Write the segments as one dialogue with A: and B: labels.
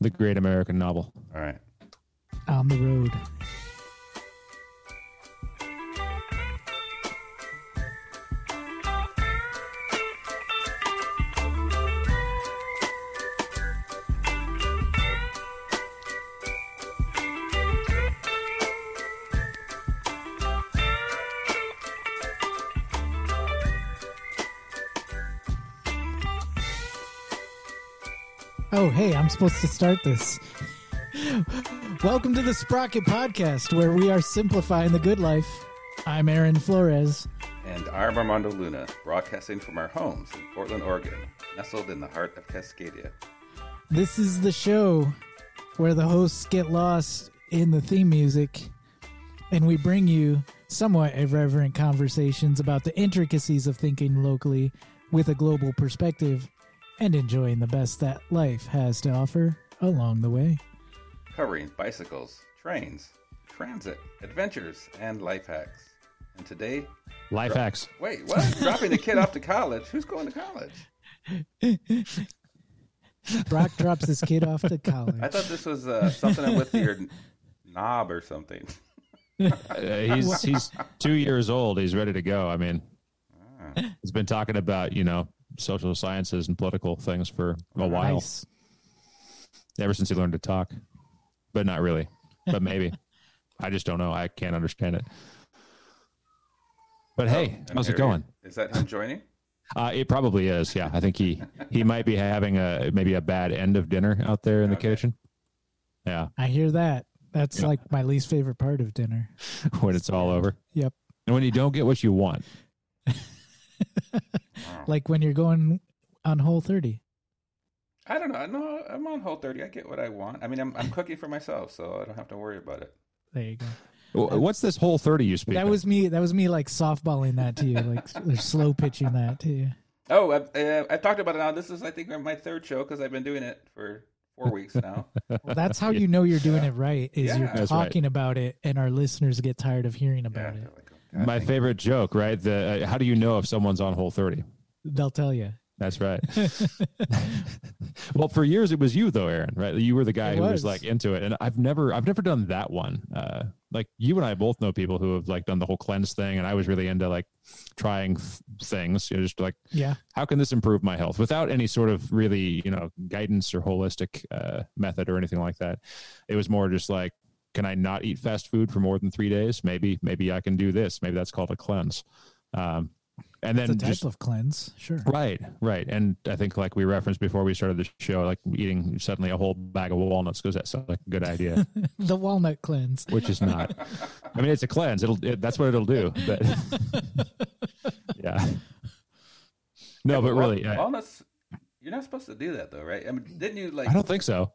A: the great American novel.
B: All right.
C: On the road. Oh, hey, I'm supposed to start this. Welcome to the Sprocket Podcast, where we are simplifying the good life. I'm Aaron Flores.
B: And I'm Armando Luna, broadcasting from our homes in Portland, Oregon, nestled in the heart of Cascadia.
C: This is the show where the hosts get lost in the theme music, and we bring you somewhat irreverent conversations about the intricacies of thinking locally with a global perspective and enjoying the best that life has to offer along the way.
B: Covering bicycles, trains, transit, adventures, and life hacks. And today,
A: Life
B: Dro-
A: hacks.
B: wait, what? Dropping the kid off to college? Who's going to college?
C: Brock drops his kid off to college.
B: I thought this was uh, something with your knob or something.
A: Uh, he's he's two years old. He's ready to go. I mean, he's been talking about you know social sciences and political things for a while.
C: Nice.
A: Ever since he learned to talk, but not really. But maybe. I just don't know. I can't understand it. But hey,
B: And
A: how's it going?
B: Is that him joining?
A: Uh, it probably is. Yeah, I think he he might be having a maybe a bad end of dinner out there in the kitchen. Yeah,
C: I hear that. That's
A: Yeah.
C: like my least favorite part of dinner.
A: when it's all over,
C: Yep.
A: and when you don't get what you want.
B: Wow.
C: Like when you're going on Whole 30.
B: I don't know. No, I'm on whole 30. I get what I want. I mean, I'm, I'm cooking for myself, so I don't have to worry about it.
C: There you go.
A: Wh- What's this whole thirty you speak?
C: That
A: of?
C: was me. That was me like softballing that to you, like slow pitching that to you.
B: Oh, I've, uh, I've talked about it now. This is, I think, my third show because I've been doing it for four weeks now.
C: Well, that's how you know you're doing it right. Is
B: Yeah.
C: you're
A: That's right.
C: talking about it, and our listeners get tired of hearing about
B: they're
C: it.
B: like, God,
A: my
B: thank-
A: favorite joke, right? The uh, how do you know if someone's on whole thirty?
C: They'll tell you.
A: That's right. well, for years it was you though, Aaron. Right? You were the guy
C: It
A: who was.
C: was.
A: like into it, and I've never, I've never done that one. Uh, like you and I both know people who have like done the whole cleanse thing, and I was really into like trying th- things. You know, just like
C: Yeah.
A: how can this improve my health without any sort of really you know guidance or holistic uh, method or anything like that. It was more just like, can I not eat fast food for more than three days? Maybe, maybe I can do this. Maybe that's called a cleanse. Um, and
C: It's
A: then
C: a type
A: just
C: of cleanse. Sure.
A: Right, right. And I think like we referenced before we started the show, like eating suddenly a whole bag of walnuts because that sounds like a good idea,
C: the walnut cleanse.
A: which is not. I mean, it's a cleanse. It'll it, that's what it'll do. But yeah. No,
B: Yeah,
A: but
B: wal-
A: really, I,
B: walnuts. You're not supposed to do that, though, right? I mean, didn't you like?
A: I don't think so.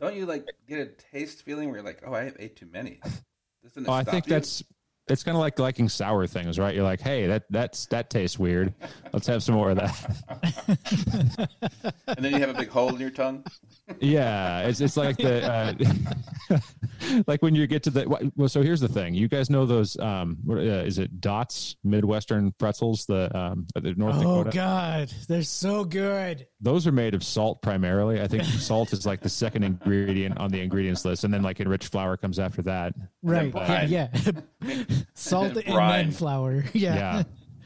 B: Don't you like get a taste feeling where you're like, oh, I ate too many? Doesn't it
A: Oh, I think
B: you?
A: that's it's kind of like liking sour things, right? You're like, hey, that that's that tastes weird. Let's have some more of that.
B: And then you have a big hole in your tongue.
A: yeah, it's it's like the uh, like when you get to the well. So here's the thing: you guys know those? Um, what, uh, is it Dots Midwestern pretzels? The um, the North
C: Oh
A: Dakota.
C: God, they're so good.
A: Those are made of salt primarily. I think salt is like the second ingredient on the ingredients list, and then like enriched flour comes after that.
C: Right. Yeah. yeah. Salt and
B: Brine.
C: then flour. Yeah.
A: yeah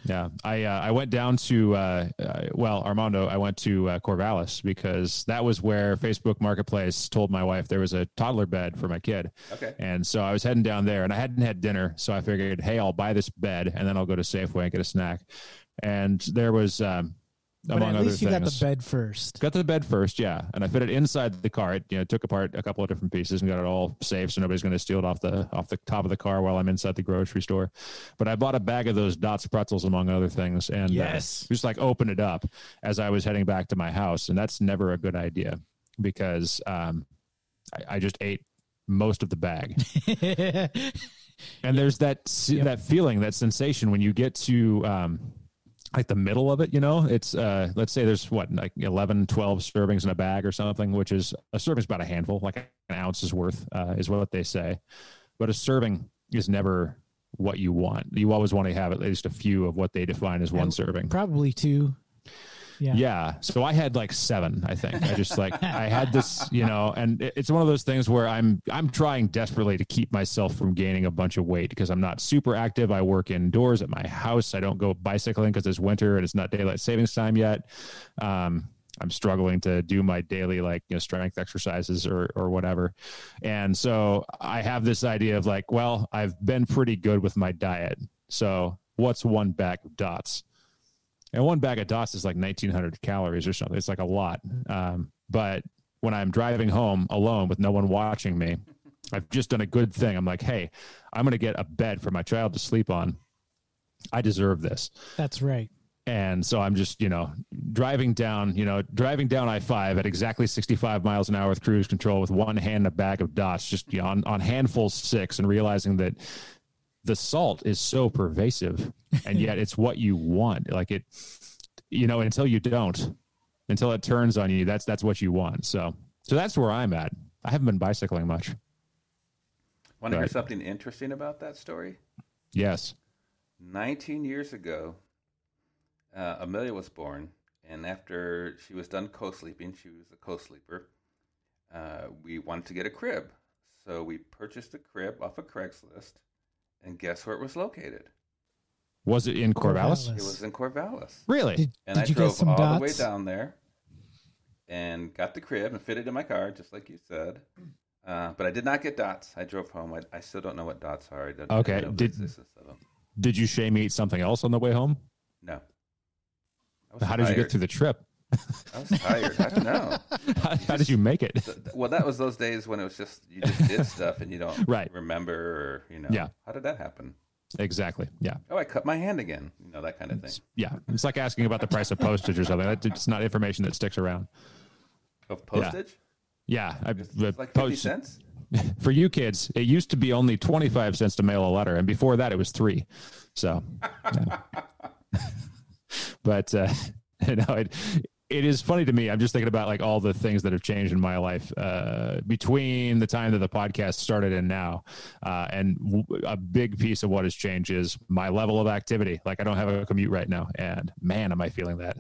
A: yeah i uh, i went down to uh, uh well armando i went to uh, corvallis because that was where facebook marketplace told my wife there was a toddler bed for my kid
B: Okay.
A: and so i was heading down there and i hadn't had dinner so i figured hey i'll buy this bed and then i'll go to safeway and get a snack and there was um
C: But
A: among
C: at
A: other
C: least you
A: things
C: got the bed first.
A: Got to the bed first, yeah, and I fit it inside the car. It, you know, took apart a couple of different pieces and got it all safe, so nobody's going to steal it off the off the top of the car while I'm inside the grocery store. But I bought a bag of those Dots pretzels among other things, and uh,
C: Yes.
A: just like open it up as I was heading back to my house, and that's never a good idea because um, I, I just ate most of the bag. and there's that
C: Yep.
A: that feeling that sensation when you get to um like the middle of it you know? It's uh let's say there's what like 11 12 servings in a bag or something which is a serving is about a handful like an ounce's worth uh, is what they say. But a serving is never what you want. You always want to have at least a few of what they define as one
C: And
A: serving.
C: Probably two. Yeah.
A: Yeah. So I had like seven, I think. I just like I had this, you know, and it's one of those things where I'm I'm trying desperately to keep myself from gaining a bunch of weight because I'm not super active. I work indoors at my house. I don't go bicycling because it's winter and it's not daylight savings time yet. Um, I'm struggling to do my daily like you know strength exercises or or whatever. And so I have this idea of like, well, I've been pretty good with my diet. So what's one bag of dots? And one bag of dots is like 1900 calories or something. It's like a lot. Um, but when I'm driving home alone with no one watching me, I've just done a good thing. I'm like, hey, I'm going to get a bed for my child to sleep on. I deserve this.
C: That's right.
A: And so I'm just, you know, driving down, you know, driving down I 5 at exactly 65 miles an hour with cruise control with one hand in a bag of dots, just you know, on, on handful six and realizing that the salt is so pervasive and yet it's what you want. Like it, you know, until you don't, until it turns on you, that's, that's what you want. So, so that's where I'm at. I haven't been bicycling much.
B: Want to hear something interesting about that story?
A: Yes.
B: 19 years ago, uh, Amelia was born, and after she was done co-sleeping, she was a co-sleeper. Uh, we wanted to get a crib, so we purchased a crib off of Craigslist, and guess where it was located?
A: Was it in Corvallis?
C: Corvallis.
B: It was in Corvallis,
A: Really?
C: Did,
B: and
C: did
B: I
C: you
B: drove
C: get some
B: all
C: dots?
B: the way down there, and got the crib and fitted in my car, just like you said. Uh, but I did not get dots. I drove home. I, I still don't know what dots are. I don't, I
A: Okay,
B: don't know the
A: did-
B: existence of them.
A: Did you shame eat something else on the way home?
B: No. I was
A: How did you get through the trip?
B: I was tired. I don't know.
A: how, how did you make it?
B: Well, that was those days when it was just you just did stuff and you don't
A: Right.
B: remember or you know.
A: Yeah.
B: How did that happen?
A: Exactly. Yeah.
B: Oh, I cut my hand again. You know that kind of thing.
A: Yeah. It's like asking about the price of postage or something. It's not information that sticks around.
B: Of postage,
A: Yeah. I,
B: it's
A: the
B: like fifty
A: post-
B: cents.
A: for you kids, it used to be only 25 cents to mail a letter. And before that, it was three. So, yeah. but, uh, you know, it, it is funny to me. I'm just thinking about like all the things that have changed in my life uh, between the time that the podcast started and now. Uh, and w- a big piece of what has changed is my level of activity. Like I don't have a commute right now, and man, am I feeling that.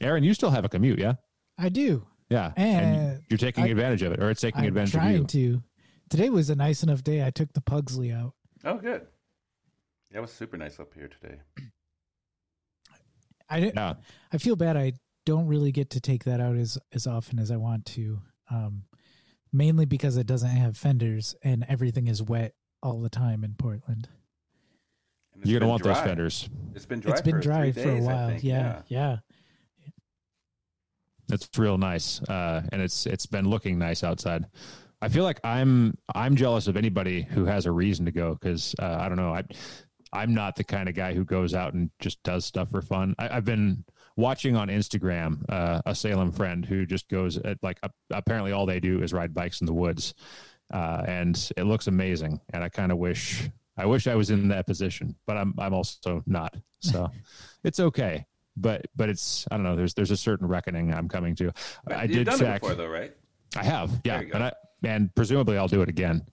A: Aaron, you still have a commute, yeah?
C: I do.
A: Yeah,
C: And
A: you're taking
C: I-
A: advantage of it, or it's taking
C: I'm
A: advantage of you?
C: trying
A: you.
C: to. Today was a nice enough day. I took the Pugsley out.
B: Oh, good. Yeah, it was super nice up here today.
C: I didn't, I feel bad. I don't really get to take that out as as often as I want to. Um, mainly because it doesn't have fenders and everything is wet all the time in Portland.
A: You're gonna want
B: dry.
A: those fenders.
B: It's been dry.
C: it's been
B: for
C: dry
B: three
C: for a
B: days, I
C: while.
B: think.
C: Yeah, yeah.
A: It's real nice, uh, and it's it's been looking nice outside. I feel like I'm I'm jealous of anybody who has a reason to go because uh, I don't know I I'm not the kind of guy who goes out and just does stuff for fun. I, I've been watching on Instagram uh, a Salem friend who just goes at like uh, apparently all they do is ride bikes in the woods, uh, and it looks amazing. And I kind of wish I wish I was in that position, but I'm I'm also not. So it's okay. But but it's I don't know. There's there's a certain reckoning I'm coming to. I
B: You've
A: did
B: done
A: check.
B: it before, though, right?
A: I have, yeah,
B: There you go.
A: and I and presumably I'll do it again,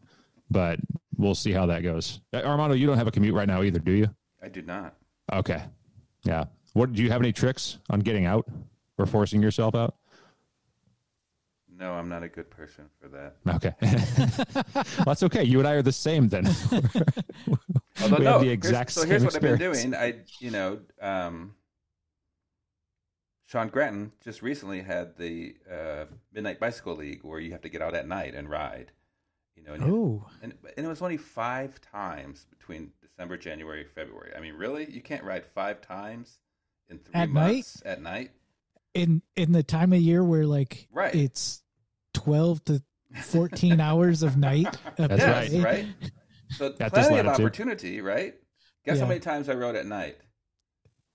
A: but we'll see how that goes. Uh, Armando, you don't have a commute right now either, do you?
B: I do not.
A: Okay, yeah. What do you have any tricks on getting out or forcing yourself out?
B: No, I'm not a good person for that.
A: Okay, well, that's okay. You and I are the same then.
B: Although
A: we
B: no,
A: have the
B: here's-
A: exact
B: so
A: same
B: here's what I've been doing. I, you know, um, Sean Granton just recently had the uh, Midnight Bicycle League where you have to get out at night and ride. You know, and, you-
C: Oh,
B: and, and it was only five times between December, January, February. I mean, really, you can't ride five times in three
C: At night?
B: months at night.
C: in in the time of year where like
B: Right.
C: it's twelve to fourteen hours of night.
A: That's
B: yes,
C: day.
B: right. So
A: At this
B: plenty of
A: latitude.
B: opportunity, right? Guess how many times I rode at night?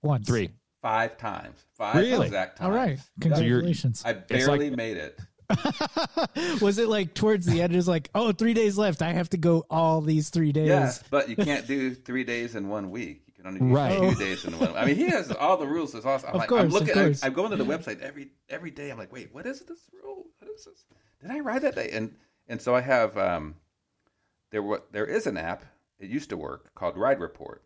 C: One,
A: three,
B: five times. Five
A: Really?
B: exact times.
C: All right.
B: Yeah.
A: So you're-
C: Congratulations.
B: I
A: like-
B: barely made it.
C: Was it like towards the end? It's like, oh, three days left. I have to go all these three days.
B: Yes, but you can't do three days in one week. You can only do
A: Right.
B: two
C: Oh.
B: days in one. I mean, he has all the rules. It's awesome. I'm
C: Of
B: like,
C: course,
B: I'm
C: of
B: looking.
C: course.
B: I, I'm going to the website every every day. I'm like, wait, what is this rule? What is this? Did I ride that day? And and so I have um, there what there is an app. It used to work called Ride Report,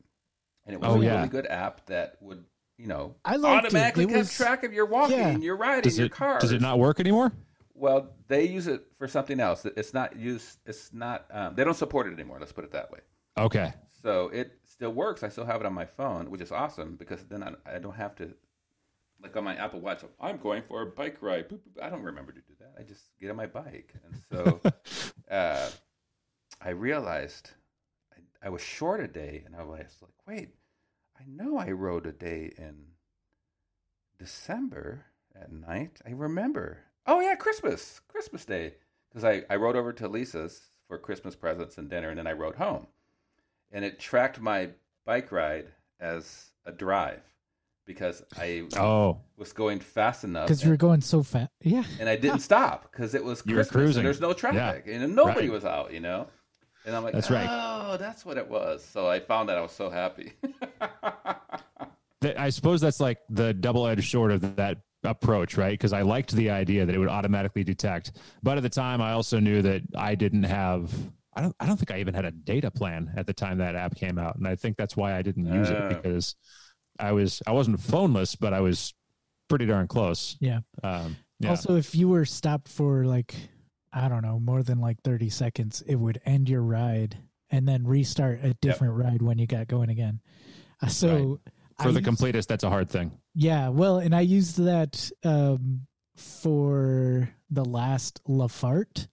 B: and it was
A: Oh,
B: a
A: yeah.
B: really good app that would you know,
C: I liked it.
B: automatically
C: It
B: kept
C: was-
B: track of your walking,
C: Yeah.
B: your riding,
A: Does
B: your
A: it
B: car.
A: does it not work anymore?
B: Well, they use it for something else. It's not used. It's not. Um, they don't support it anymore. Let's put it that way.
A: Okay.
B: So it still works. I still have it on my phone, which is awesome because then I, I don't have to, like on my Apple Watch. I'm going for a bike ride. Boop, boop. I don't remember to do that. I just get on my bike, and so uh, I realized I, I was short a day, and I was like, wait, I know I rode a day in December at night. I remember. Oh yeah, Christmas, Christmas Day, because I I rode over to Lisa's for Christmas presents and dinner, and then I rode home, and it tracked my bike ride as a drive because I
A: Oh,
B: was going fast enough
C: Because you were going so fast. Yeah.
B: and I didn't stop because it was
A: You were
B: Christmas
A: cruising.
B: and there's no traffic and nobody
A: Right.
B: was out, you know. And I'm like,
A: That's right.
B: Oh, that's what it was. So I found that I was so happy.
A: I suppose that's like the double-edged sword of that approach, right? Because I liked the idea that it would automatically detect, but at the time, I also knew that I didn't have. I don't. I don't think I even had a data plan at the time that app came out, and I think that's why I didn't use
B: Oh.
A: it because I was. I wasn't phoneless, but I was pretty darn close.
C: Yeah.
A: Um, yeah.
C: Also, if you were stopped for like, I don't know, more than like 30 seconds, it would end your ride and then restart a different ride when you got going again. Uh, So,
A: For
C: I
A: the
C: used-
A: completest, that's a hard thing.
C: Yeah, well, and I used that um, for the last Lafart.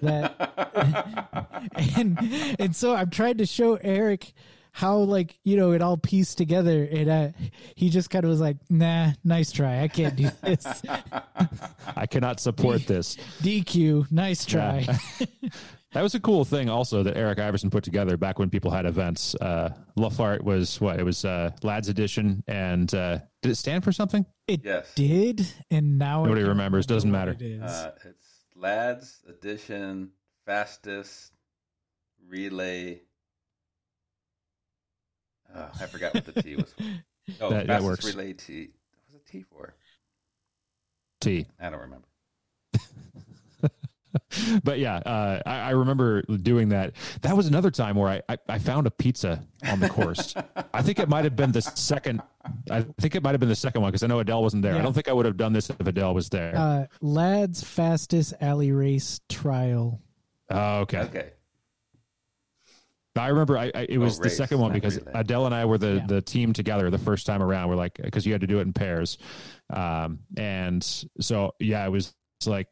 C: That and and so I'm trying to show Eric how like you know it all pieced together, and uh, he just kind of was like, "Nah, nice try. I can't do this."
A: I cannot support this.
C: DQ, nice try.
A: Yeah. That was a cool thing also that Eric Iverson put together back when people had events. Uh, Lafart was what? It was uh, Ladd's Addition. And uh, did it stand for something?
C: It
B: yes.
C: did, and now
A: Nobody
C: don't
A: remembers, doesn't matter.
C: what It is.
B: Uh, it's Ladd's Addition, Fastest, Relay. Uh, I forgot what the T was. For. Oh,
A: That- that
B: Fastest
A: works.
B: Relay T. What was the T for?
A: T.
B: I don't remember.
A: but yeah, uh, I, I remember doing that. That was another time where I, I, I found a pizza on the course. I think it might have been the second. I think it might have been the second one because I know Adele wasn't there. I don't think I would have done this if Adele was there.
C: Uh, lads fastest alley race trial.
A: oh, okay.
B: Okay.
A: I remember I, I it was the
B: race,
A: second one because
B: relay.
A: Adele and I were the,
C: Yeah.
A: the team together the first time around. We're like because you had to do it in pairs, um, and so yeah, it was like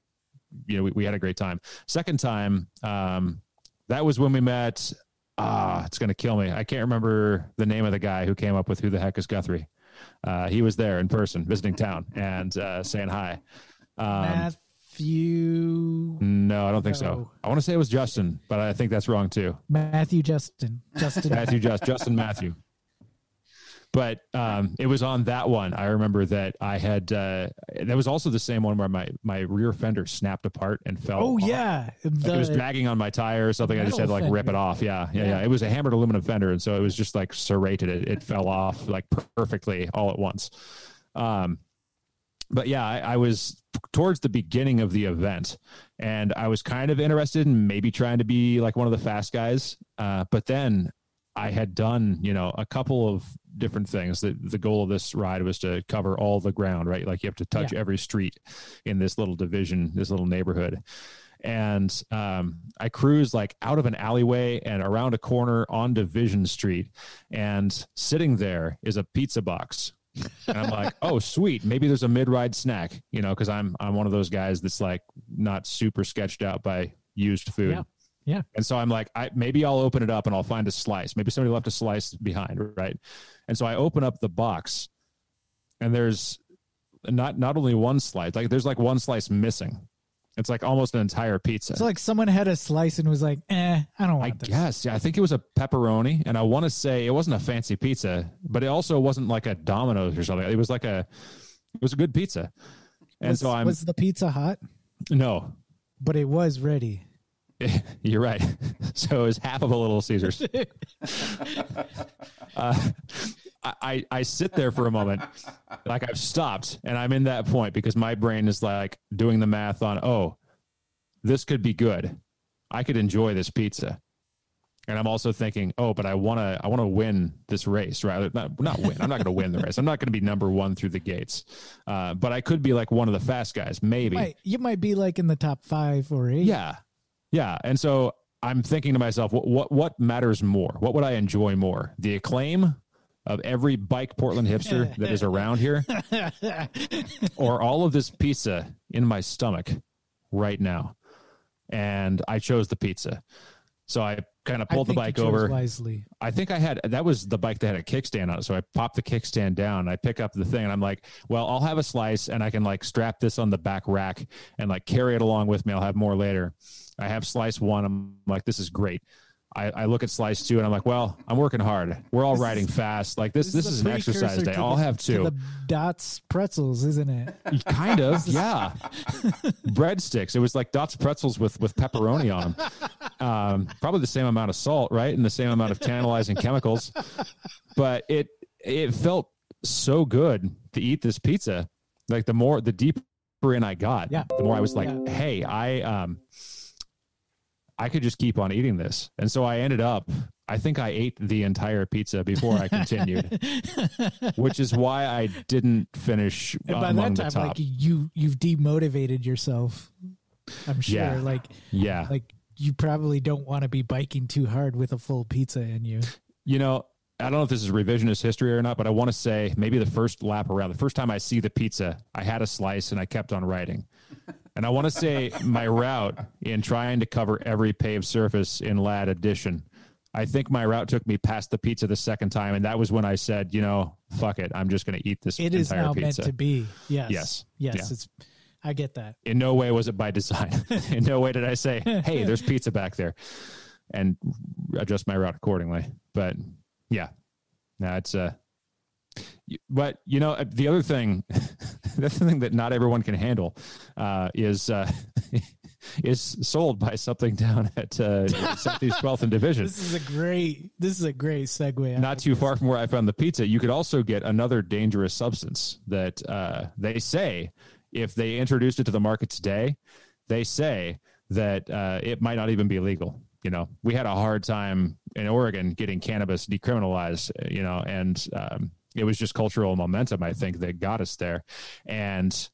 A: you know we, we had a great time. Second time, um, that was when we met. Ah, it's gonna kill me. I can't remember the name of the guy who came up with who the heck is Guthrie. Uh, he was there in person visiting town and uh, saying hi. Um,
C: Matthew
A: no, I don't think so. I want to say it was Justin, but I think that's wrong too.
C: Matthew Justin Justin
A: Matthew just Justin Matthew. But um, it was on that one. I remember that I had. Uh, that was also the same one where my my rear fender snapped apart and fell.
C: Oh
A: off.
C: yeah,
A: Like it was
C: the,
A: dragging on my tire or something. I just had to like rip it off. Yeah, yeah, yeah,
C: Yeah.
A: It was a hammered aluminum fender, and so it was just like serrated. It, it fell off like perfectly all at once. Um, but yeah, I, I was towards the beginning of the event, and I was kind of interested in maybe trying to be like one of the fast guys. Uh, but then I had done, you know, a couple of different things. The the goal of this ride was to cover all the ground, right? Like you have to touch every street in this little division, this little neighborhood. And um, I cruised like out of an alleyway and around a corner on Division Street, and sitting there is a pizza box. and I'm like, oh, sweet. Maybe there's a mid-ride snack, you know, because I'm I'm one of those guys that's like not super sketched out by used food.
C: Yeah. Yeah.
A: And so I'm like, I maybe I'll open it up and I'll find a slice. Maybe somebody left a slice behind, right? And so I open up the box, and there's not not only one slice, like there's like one slice missing. It's like almost an entire pizza.
C: it's like someone had a slice and was like, "Eh, I don't
A: I
C: want this."
A: guess. Yeah, I think it was a pepperoni, and I want to say it wasn't a fancy pizza, but it also wasn't like a Domino's or something. It was like a, it was a good pizza. And
C: was,
A: so I'm
C: was the pizza hot?
A: no,
C: But it was ready.
A: you're right. So it was half of a Little Caesars. uh, I, I sit there for a moment, like I've stopped, and I'm in that point because my brain is like doing the math on, oh, this could be good. I could enjoy this pizza. and I'm also thinking, oh, but I want to I want to win this race, right? Not not win. I'm not going to win the race. I'm not going to be number one through the gates, uh, but I could be like one of the fast guys, maybe.
C: Might, you might be like in the top five or eight.
A: Yeah, yeah. And so I'm thinking to myself, what what, what matters more? What would I enjoy more? The acclaim of every bike Portland hipster that is around here, or all of this pizza in my stomach right now? And I chose the pizza. So I kind of pulled the bike
C: chose
A: over.
C: wisely.
A: I think I had that was the bike that had a kickstand on it. So I popped the kickstand down. I pick up the thing and I'm like, well, I'll have a slice and I can like strap this on the back rack and like carry it along with me. I'll have more later. I have slice one. I'm like, this is great. I, I look at slice two and I'm like, well, I'm working hard. We're all riding fast. Like this, this,
C: a
A: is an exercise day. I'll have two.
C: the Dots pretzels, isn't it?
A: kind of, yeah. Breadsticks. It was like Dots pretzels with with pepperoni on them. Um, probably the same amount of salt, right, and the same amount of tantalizing chemicals. But it it felt so good to eat this pizza. Like the more the deeper in I got,
C: Yeah.
A: the more I was like,
C: Yeah.
A: hey, I um I could just keep on eating this. And so I ended up I think I ate the entire pizza before I continued, which is why I didn't finish
C: And by that time, like you, you've demotivated yourself. I'm sure.
A: Yeah.
C: Like,
A: yeah.
C: like you probably don't want to be biking too hard with a full pizza in you.
A: You know, I don't know if this is revisionist history or not, but I want to say maybe the first lap around, the first time I see the pizza, I had a slice and I kept on riding. And I want to say my route in trying to cover every paved surface in Ladd Addition, I think my route took me past the pizza the second time. And that was when I said, you know, fuck it. I'm just going to eat this
C: It is
A: entire
C: now
A: pizza.
C: meant to be. Yes.
A: Yes.
C: Yes.
A: Yeah.
C: It's. I get that.
A: in no way was it by design. in no way did I say, "Hey, there's pizza back there," and adjust my route accordingly. But yeah, no, it's uh y- But you know, uh, the other thing, that's the thing that not everyone can handle, uh, is uh, is sold by something down at uh, Southeast Twelfth and Division
C: This is a great. This is a great segue.
A: not too far from where I found the pizza, you could also get another dangerous substance that uh, they say if they introduced it to the market today, they say that uh, it might not even be legal. You know, we had a hard time in Oregon getting cannabis decriminalized. You know, and um, it was just cultural momentum, I think, that got us there. And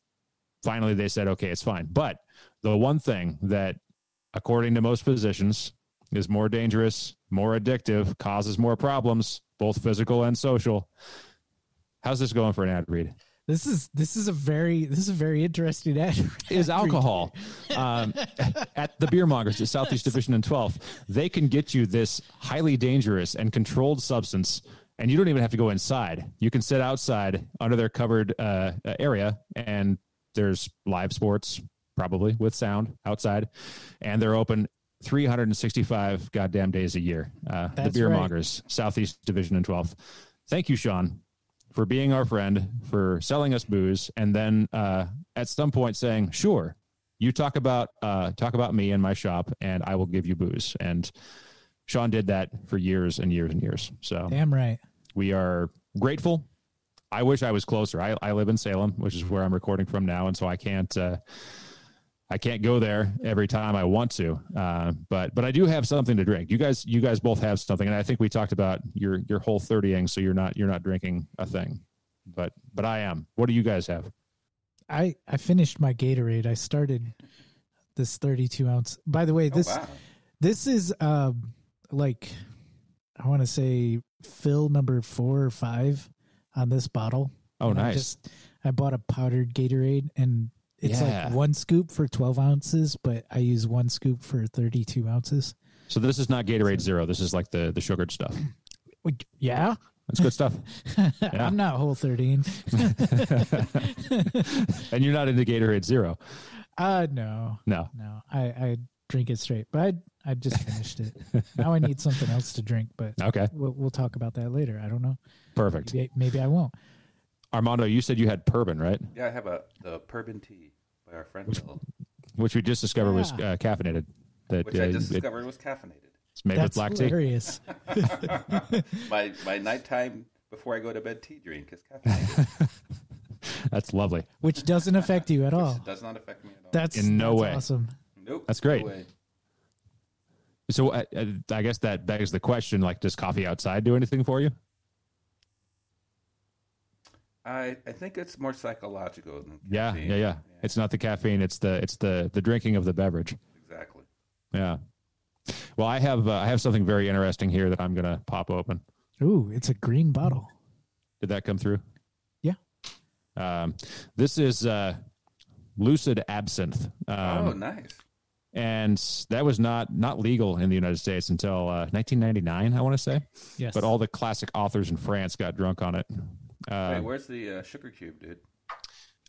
A: finally, they said, okay, it's fine. But the one thing that, according to most physicians, is more dangerous, more addictive, causes more problems, both physical and social. How's this going for an ad read?
C: This is this is a very this is a very interesting ad.
A: Is alcohol um, at the beer mongers at Southeast Division and 12th? They can get you this highly dangerous and controlled substance, and you don't even have to go inside. You can sit outside under their covered uh, area, and there's live sports, probably with sound outside, and they're open 365 goddamn days a year. Uh, the beer
C: right.
A: mongers, Southeast Division and 12th. Thank you, Sean, for being our friend, for selling us booze, and then uh, at some point saying, "Sure, you talk about uh, talk about me and my shop, and I will give you booze." And Sean did that for years and years and years. So
C: Damn right.
A: We are grateful. I wish I was closer. I, I live in Salem, which is where I'm recording from now, and so I can't uh, I can't go there every time I want to. Uh, but but I do have something to drink. You guys you guys both have something, and I think we talked about your your whole thirtying, so you're not you're not drinking a thing. But but I am. What do you guys have?
C: I I finished my Gatorade. I started this 32 ounce. By the way,
B: Oh,
C: this
B: wow.
C: this is um like I want to say fill number four or five on this bottle.
A: Oh,
C: And I
A: nice.
C: just I bought a powdered Gatorade and it's
A: Yeah.
C: like one scoop for 12 ounces, but I use one scoop for 32 ounces.
A: So this is not Gatorade Zero. This is like the the sugared stuff.
C: Yeah,
A: That's good stuff.
C: I'm not whole 13.
A: and you're not into Gatorade Zero.
C: Uh no,
A: No.
C: no. I I drink it straight, but I I just finished it. now I need something else to drink, but
A: Okay.
C: we'll we'll talk about that later. I don't know.
A: Perfect.
C: Maybe, maybe I won't.
A: Armando, you said you had Bourbon, right?
B: Yeah, I have a the Bourbon tea by our friend Bill,
A: Which we just discovered was uh, caffeinated. That
B: which
A: uh,
B: I just
A: it-
B: discovered was caffeinated.
A: it's made
C: That's
A: with black tea.
C: hilarious.
B: My my nighttime before I go to bed tea drink is caffeinated.
A: That's lovely.
C: Which doesn't affect you at all.
B: It does not affect me at all.
C: That's
A: In no
C: that's
A: way.
C: awesome.
B: nope.
A: That's great.
B: No way.
A: So uh, uh, I guess that begs the question: like, does coffee outside do anything for you?
B: I I think it's more psychological than
A: Yeah,
B: caffeine.
A: yeah, yeah. It's not the caffeine; it's the it's the the drinking of the beverage.
B: exactly.
A: Yeah. Well, I have uh, I have something very interesting here that I'm gonna pop open.
C: Ooh, it's a green bottle.
A: Did that come through?
C: Yeah.
A: Um, this is uh, Lucid Absinthe. Um,
B: oh, nice.
A: And that was not not legal in the United States until uh, 1999, I want to say.
C: Yes.
A: But all the classic authors in France got drunk on it. Uh,
B: Wait, where's the uh, sugar cube, dude?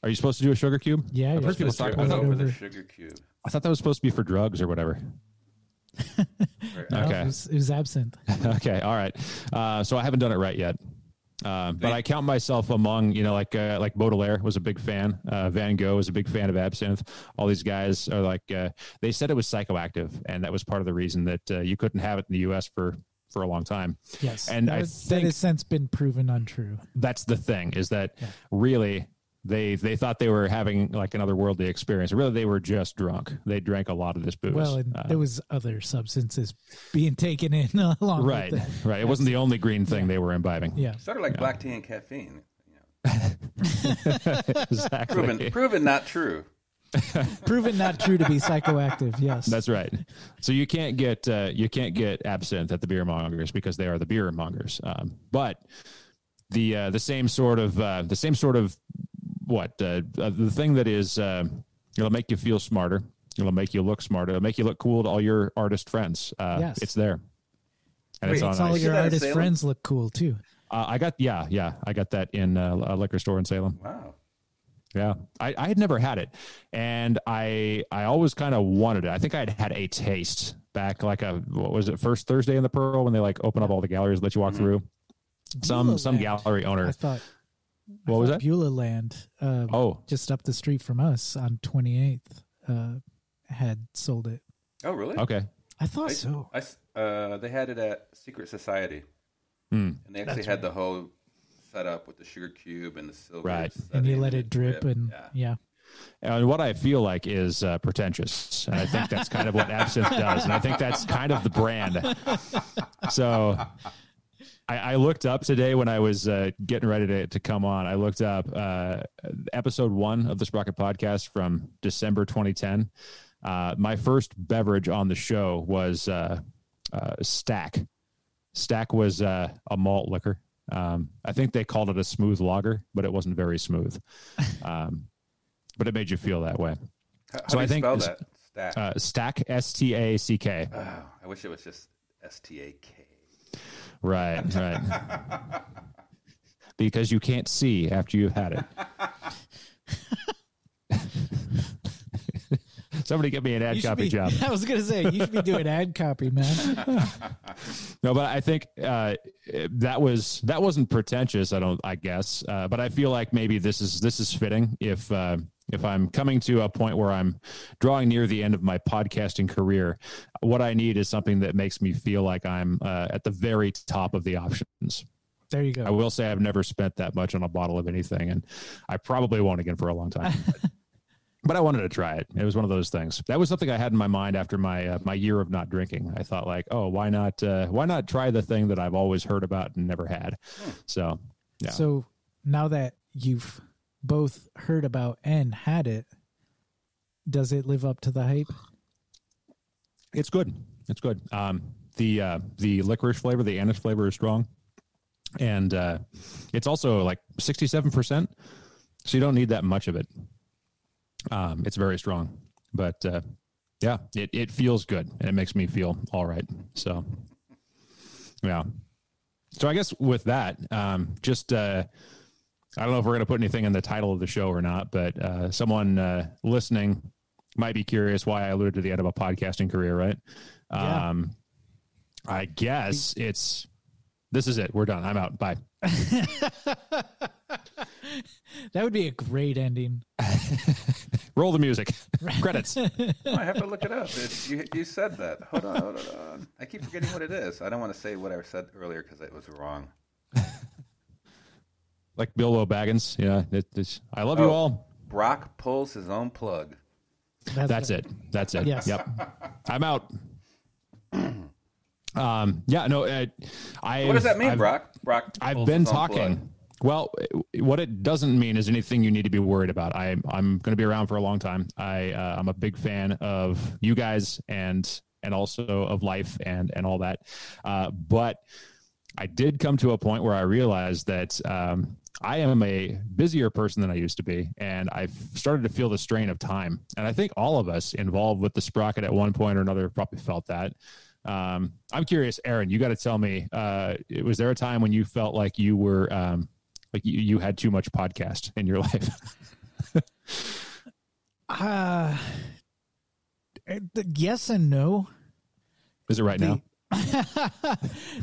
A: are you supposed to do a sugar cube?
C: Yeah,
A: I've heard people talk about
B: I
A: that.
B: thought the sugar cube.
A: I thought that was supposed to be for drugs or whatever.
B: Right.
C: No,
A: Okay.
C: it, was, it was absinthe.
A: okay, all right. Uh, so I haven't done it right yet. Um, but I count myself among, you know, like uh, like Baudelaire was a big fan. Uh, Van Gogh was a big fan of absinthe. All these guys are like, uh, they said it was psychoactive, and that was part of the reason that uh, you couldn't have it in the U.S. for for a long time.
C: Yes.
A: And
C: that,
A: I
C: was- that has since been proven untrue.
A: That's the thing is that
C: Yeah.
A: really they they thought they were having like an otherworldly experience. Really, they were just drunk. They drank a lot of this booze.
C: Well, and
A: Uh,
C: there was other substances being taken in along
A: right,
C: with it.
A: right. It wasn't the only green thing they were imbibing.
C: Yeah.
B: Sort of like black tea and caffeine. You know.
A: exactly.
B: Proven, proven not true.
C: Proven not true to be psychoactive. Yes.
A: That's right. So you can't get uh, you can't get absinthe at the beer mongers because they are the beer mongers. Um, but the uh, the same sort of uh, the same sort of what uh, uh, the thing that is uh, it'll make you feel smarter. It'll make you look smarter. It'll make you look cool to all your artist friends. Uh,
C: Yes.
A: It's there. And
B: Wait,
A: it's on
C: It's all
A: ice.
C: your
B: get that in
C: artist
B: Salem?
C: friends look cool too.
A: Uh, I got yeah yeah I got that in uh, a liquor store in Salem.
B: Wow.
A: Yeah, I, I had never had it, and I I always kind of wanted it. I think I had had a taste back like a what was it first Thursday in the Pearl when they like open up all the galleries, let you walk
B: Mhm.
A: through. Some
C: Beulah
A: some
C: Land.
A: gallery
C: I
A: owner.
C: thought.
A: What was that?
C: Beulah Land, uh,
A: Oh,
C: just up the street from us on 28th, uh, had sold it.
B: Oh, really?
A: okay.
C: I thought
B: I-
C: so.
B: I, uh, they had it at Secret Society,
A: Hmm.
B: and they actually
C: That's
B: had the whole setup with the sugar cube and the silver.
A: Right.
C: And you let it drip, and
B: Yeah.
C: yeah.
A: And what I feel like is uh, pretentious, and I think that's kind of what absinthe does, and I think that's kind of the brand. So, I, I looked up today when I was uh, getting ready to, to come on. I looked up uh, episode one of the Sprocket podcast from December 2010. Uh, my first beverage on the show was uh, uh, Stack. Stack was uh, a malt liquor. Um, I think they called it a smooth lager, but it wasn't very smooth. Um, but it made you feel that way.
B: How, how
A: So
B: do
A: I
B: you
A: think
B: spell that? Stack.
A: Uh, stack, S T A C K.
B: oh, I wish it was just S T A K.
A: Right, right. because you can't see after you've had it. Somebody get me an ad copy
C: be-
A: job.
C: I was gonna say you should be doing ad copy, man.
A: No, but I think uh, that was that wasn't pretentious. I don't. I guess, uh, but I feel like maybe this is this is fitting. If uh, if I'm coming to a point where I'm drawing near the end of my podcasting career, what I need is something that makes me feel like I'm uh, at the very top of the options.
C: There you go.
A: I will say I've never spent that much on a bottle of anything, and I probably won't again for a long time. but I wanted to try it. It was one of those things. That was something I had in my mind after my uh, my year of not drinking. I thought like, oh, why not? Uh, why not try the thing that I've always heard about and never had? So yeah,
C: So now that you've both heard about and had it, does it live up to the hype?
A: it's good. It's good. Um, the uh, the licorice flavor, the anise flavor is strong, and uh, it's also like sixty seven percent. So you don't need that much of it. Um, it's very strong, but uh, yeah, it it feels good and it makes me feel all right. So yeah. So I guess with that, um, just uh, I don't know if we're going to put anything in the title of the show or not, but uh, someone uh, listening might be curious why I alluded to the end of a podcasting career, right?
C: Yeah.
A: Um, I guess it's this is it. We're done. I'm out. Bye.
C: That would be a great ending.
A: Roll the music. Credits.
B: Oh, I have to look it up. It, you, you said that. Hold on, hold on, hold on. I keep forgetting what it is. I don't want to say what I said earlier because it was wrong.
A: Like Bilbo Baggins. Yeah. It, it's, I love you
B: Oh.
A: all.
B: Brock pulls his own plug.
A: That's it. That's it.
C: Yes.
A: Yep. I'm out. Um, yeah, no, uh, I.
B: What does that mean,
A: I've,
B: Brock? Brock.
A: I've been talking.
B: blood.
A: Well, what it doesn't mean is anything you need to be worried about. I, I'm going to be around for a long time. I, uh, I'm a big fan of you guys and and also of life and and all that. Uh, but I did come to a point where I realized that um, I am a busier person than I used to be, and I've started to feel the strain of time. And I think all of us involved with the sprocket at one point or another probably felt that. Um, I'm curious, Aaron. You got to tell me. Uh, was there a time when you felt like you were um, like you, you had too much podcast in your life?
C: Uh, uh, yes and no.
A: Is it right now?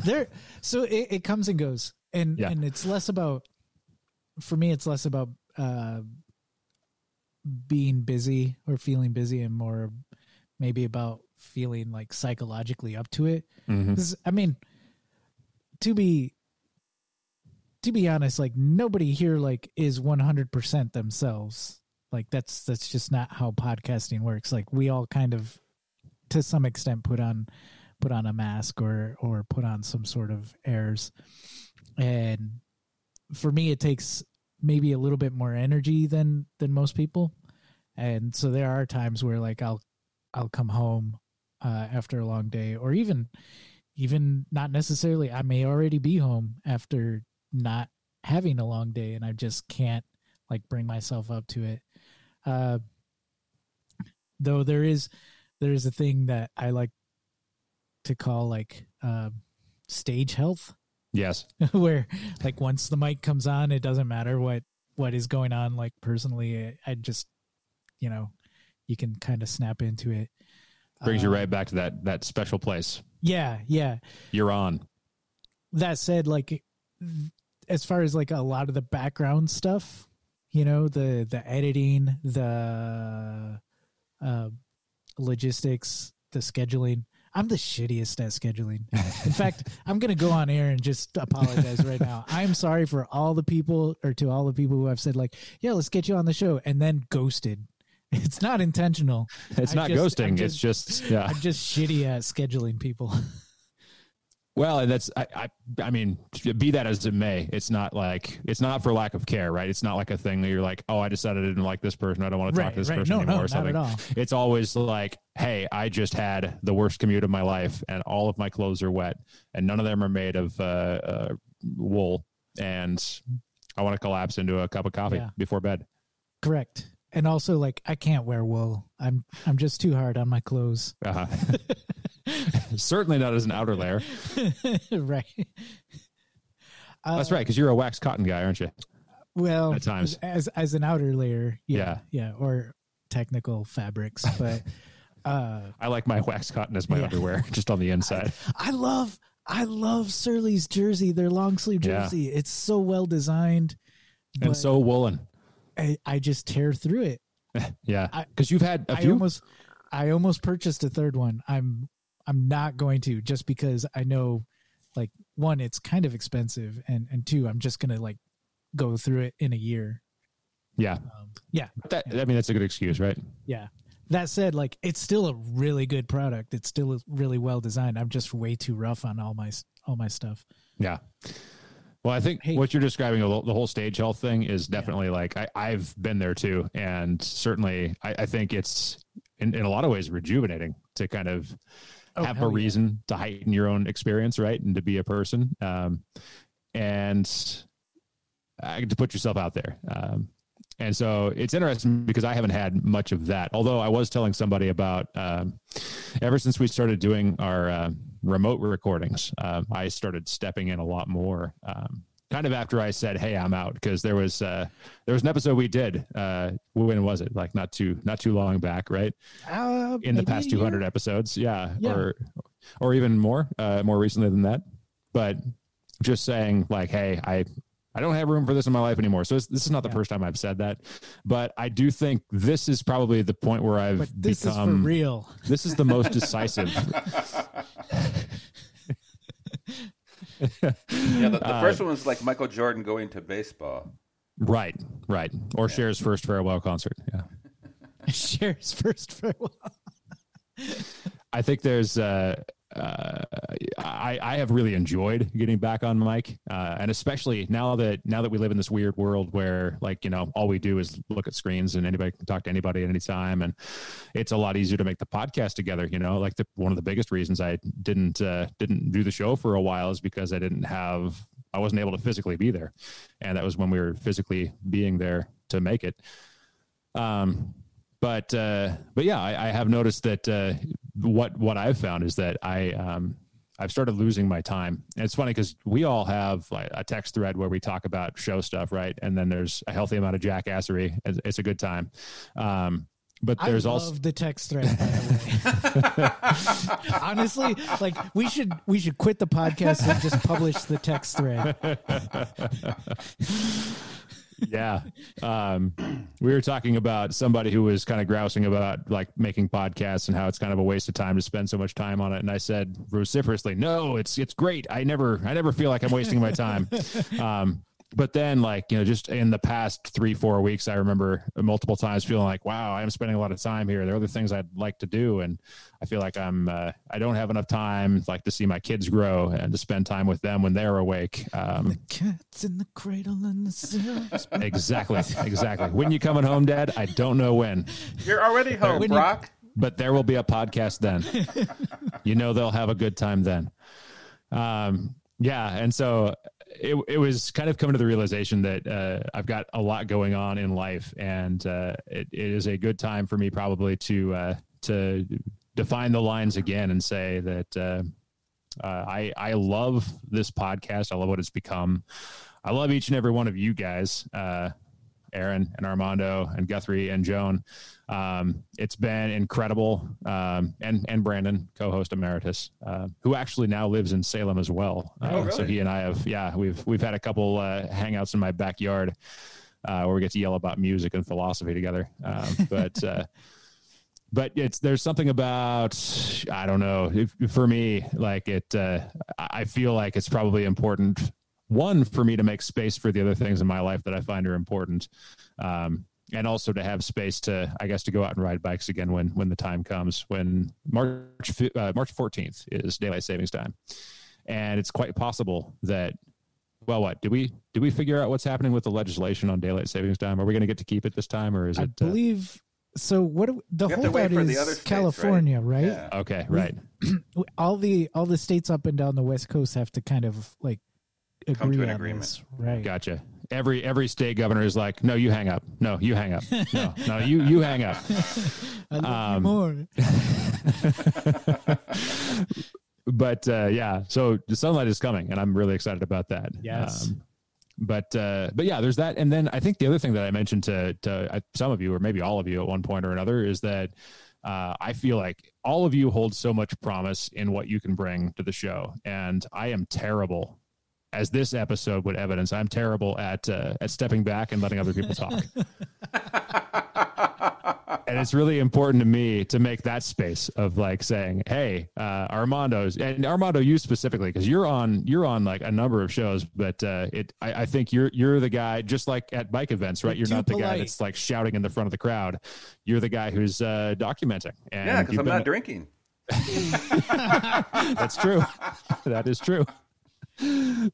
C: there so it, it comes and goes and
A: Yeah.
C: and it's less about for me it's less about uh being busy or feeling busy and more maybe about feeling like psychologically up to it.
A: Mhm.
C: 'Cause, i mean to be to be honest like nobody here like is 100% themselves. Like that's that's just not how podcasting works. Like we all kind of to some extent put on put on a mask or or put on some sort of airs. And for me it takes maybe a little bit more energy than than most people. And so there are times where like i'll i'll come home uh after a long day or even even not necessarily i may already be home after not having a long day and i just can't like bring myself up to it. Uh though there is there is a thing that i like to call like um stage health
A: Yes.
C: where like once the mic comes on it doesn't matter what what is going on like personally i, I just you know you can kind of snap into it
A: Brings you
C: Uh,
A: right back to that that special place.
C: yeah yeah
A: You're on.
C: that said like as far as like a lot of the background stuff you know the the editing the uh logistics the scheduling i'm the shittiest at scheduling in fact i'm gonna go on air and just apologize right now i'm sorry for all the people or to all the people who have said like yeah let's get you on the show and then ghosted it's not intentional
A: It's
C: I
A: not
C: just-
A: ghosting. it's just yeah.
C: i'm just shitty at scheduling people
A: Well, and that's I, I I mean, be that as it may, it's not like it's not for lack of care, right? It's not like a thing that you're like, oh, I decided I didn't like this person, I don't want to talk
C: right
A: to this
C: right
A: person
C: no
A: anymore
C: no
A: or
C: not
A: something.
C: at all
A: It's always like, hey, I just had the worst commute of my life, and all of my clothes are wet, and none of them are made of uh, uh, wool, and I want to collapse into a cup of coffee
C: Yeah.
A: before bed.
C: Correct. And also like I can't wear wool. I'm I'm just too hard on my clothes.
A: Uh-huh. Certainly not as an outer layer.
C: right. Uh,
A: That's right, because you're a wax cotton guy, aren't you?
C: Well,
A: At times.
C: as as an outer layer, yeah, yeah, or technical fabrics, but uh
A: I like my wax cotton as my
C: Yeah.
A: underwear, just on the inside.
C: I love I love Surly's jersey, their long sleeve
A: Yeah.
C: jersey. It's so well designed.
A: and so woolen.
C: I, I just tear through it.
A: Yeah, because you've had a
C: I
A: few.
C: almost I almost purchased a third one. I'm I'm not going to just because I know like one it's kind of expensive and and two I'm just going to like go through it in a year.
A: yeah,
C: Um, yeah.
A: that, I mean that's a good excuse, right?
C: Yeah. That said like it's still a really good product. It's still really well designed. I'm just way too rough on all my all my stuff.
A: Yeah. Well, I think
C: Hey.
A: what you're describing, the the whole stage health thing, is definitely like I, I've been there too, and certainly I, I think it's in, in a lot of ways rejuvenating to kind of
C: Oh,
A: have a
C: yeah.
A: reason to heighten your own experience, right, and to be a person, um, and uh, to put yourself out there. Um, and so it's interesting because I haven't had much of that. Although I was telling somebody about um, ever since we started doing our uh, remote recordings, um, I started stepping in a lot more. Um, kind of after I said, "Hey, I'm out," because there was uh, there was an episode we did. Uh, when was it? Like not too not too long back, right?
C: Uh,
A: In the past 200 episodes, yeah,
C: Yeah.
A: or or even more, uh, more recently than that. But just saying, like, "Hey, I." I don't have room for this in my life anymore. So this, this is not the
C: Yeah.
A: first time I've said that, but I do think this is probably the point where I've
C: But this is for
A: become.
C: real.
A: This is the most decisive.
B: Yeah, the, the
A: Uh,
B: first one was like Michael Jordan going to baseball.
A: right, right. Or Cher's first farewell concert. Yeah.
C: Cher's first farewell.
A: I think there's uh, uh, I, I have really enjoyed getting back on mic, uh, and especially now that now that we live in this weird world where like you know all we do is look at screens and anybody can talk to anybody at any time, and it's a lot easier to make the podcast together. You know, like the, one of the biggest reasons I didn't uh, didn't do the show for a while is because I didn't have I wasn't able to physically be there, and that was when we were physically being there to make it. Um, but uh, but yeah, I, I have noticed that uh, what what I've found is that I um, I've started losing my time. And it's funny because we all have like a text thread where we talk about show stuff, right? And then there's a healthy amount of jackassery. It's, it's a good time. Um, but there's
C: I
A: also
C: the text thread. By the way, honestly, like we should we should quit the podcast and just publish the text thread.
A: yeah. Um, we were talking about somebody who was kind of grousing about like making podcasts and how it's kind of a waste of time to spend so much time on it. And I said vociferously, no, it's, it's great. I never, I never feel like I'm wasting my time. Um, but then like you know just in the past three four weeks i remember multiple times feeling like wow i'm spending a lot of time here. There are other things i'd like to do. And i feel like i'm uh, i don't have enough time like to see my kids grow and to spend time with them when they're awake. Um,
C: The cat's in the cradle and the silver
A: exactly exactly. When you coming home dad? I don't know when.
B: You're already home,
C: When you-
A: but there will be a podcast then. you know they'll have a good time then. Um, yeah, and so it it was kind of coming to the realization that uh, I've got a lot going on in life, and uh, it, it is a good time for me probably to uh, to define the lines again and say that uh, uh, I I love this podcast. I love what it's become. I love each and every one of you guys. Aaron and Armando and Guthrie and Joan. Um, it's been incredible. Um, and, and Brandon, co-host emeritus, uh, who actually now lives in Salem as well. Uh,
B: Oh, really?
A: So he and I have, yeah, we've, we've had a couple, uh, hangouts in my backyard, uh, where we get to yell about music and philosophy together. Um, but, uh, but it's there's something about I don't know if, for me like it uh, I feel like it's probably important one for me to make space for the other things in my life that I find are important um, and also to have space to I guess to go out and ride bikes again when when the time comes when March uh, March 14th is daylight savings time and it's quite possible that well what do we do we figure out what's happening with the legislation on daylight savings time are we going to get to keep it this time or is
C: I
A: it uh,
C: believe so. What the
B: You have
C: holdout is
B: the other states,
C: California, right?
B: Yeah.
A: okay
C: We-
A: right
C: All the all the states up and down the West Coast have to kind of like
B: Come to an agreement.
C: this, right?
A: Gotcha. Every every state governor is like, no, you hang up. No, you hang up. No, no, you you hang up.
C: I love
A: Um,
C: you more.
A: but uh, yeah, so the sunlight is coming, and I'm really excited about that.
C: Yes.
A: but uh, but yeah, there's that, and then I think the other thing that I mentioned to to uh, some of you, or maybe all of you, at one point or another, is that uh, I feel like all of you hold so much promise in what you can bring to the show, and I am terrible. As this episode would evidence, I'm terrible at uh, at stepping back and letting other people talk. and it's really important to me to make that space of like saying, "Hey, uh, Armando's and Armando, you specifically, because you're on you're on like a number of shows, but uh, it I, I think you're you're the guy just like at bike events, right?
C: You're
A: You're, not
C: too
A: the guy that's like shouting in the front of the crowd. You're the guy who's uh, documenting. And
B: Yeah, because I'm
A: been-
B: not drinking.
A: That's true. that is true.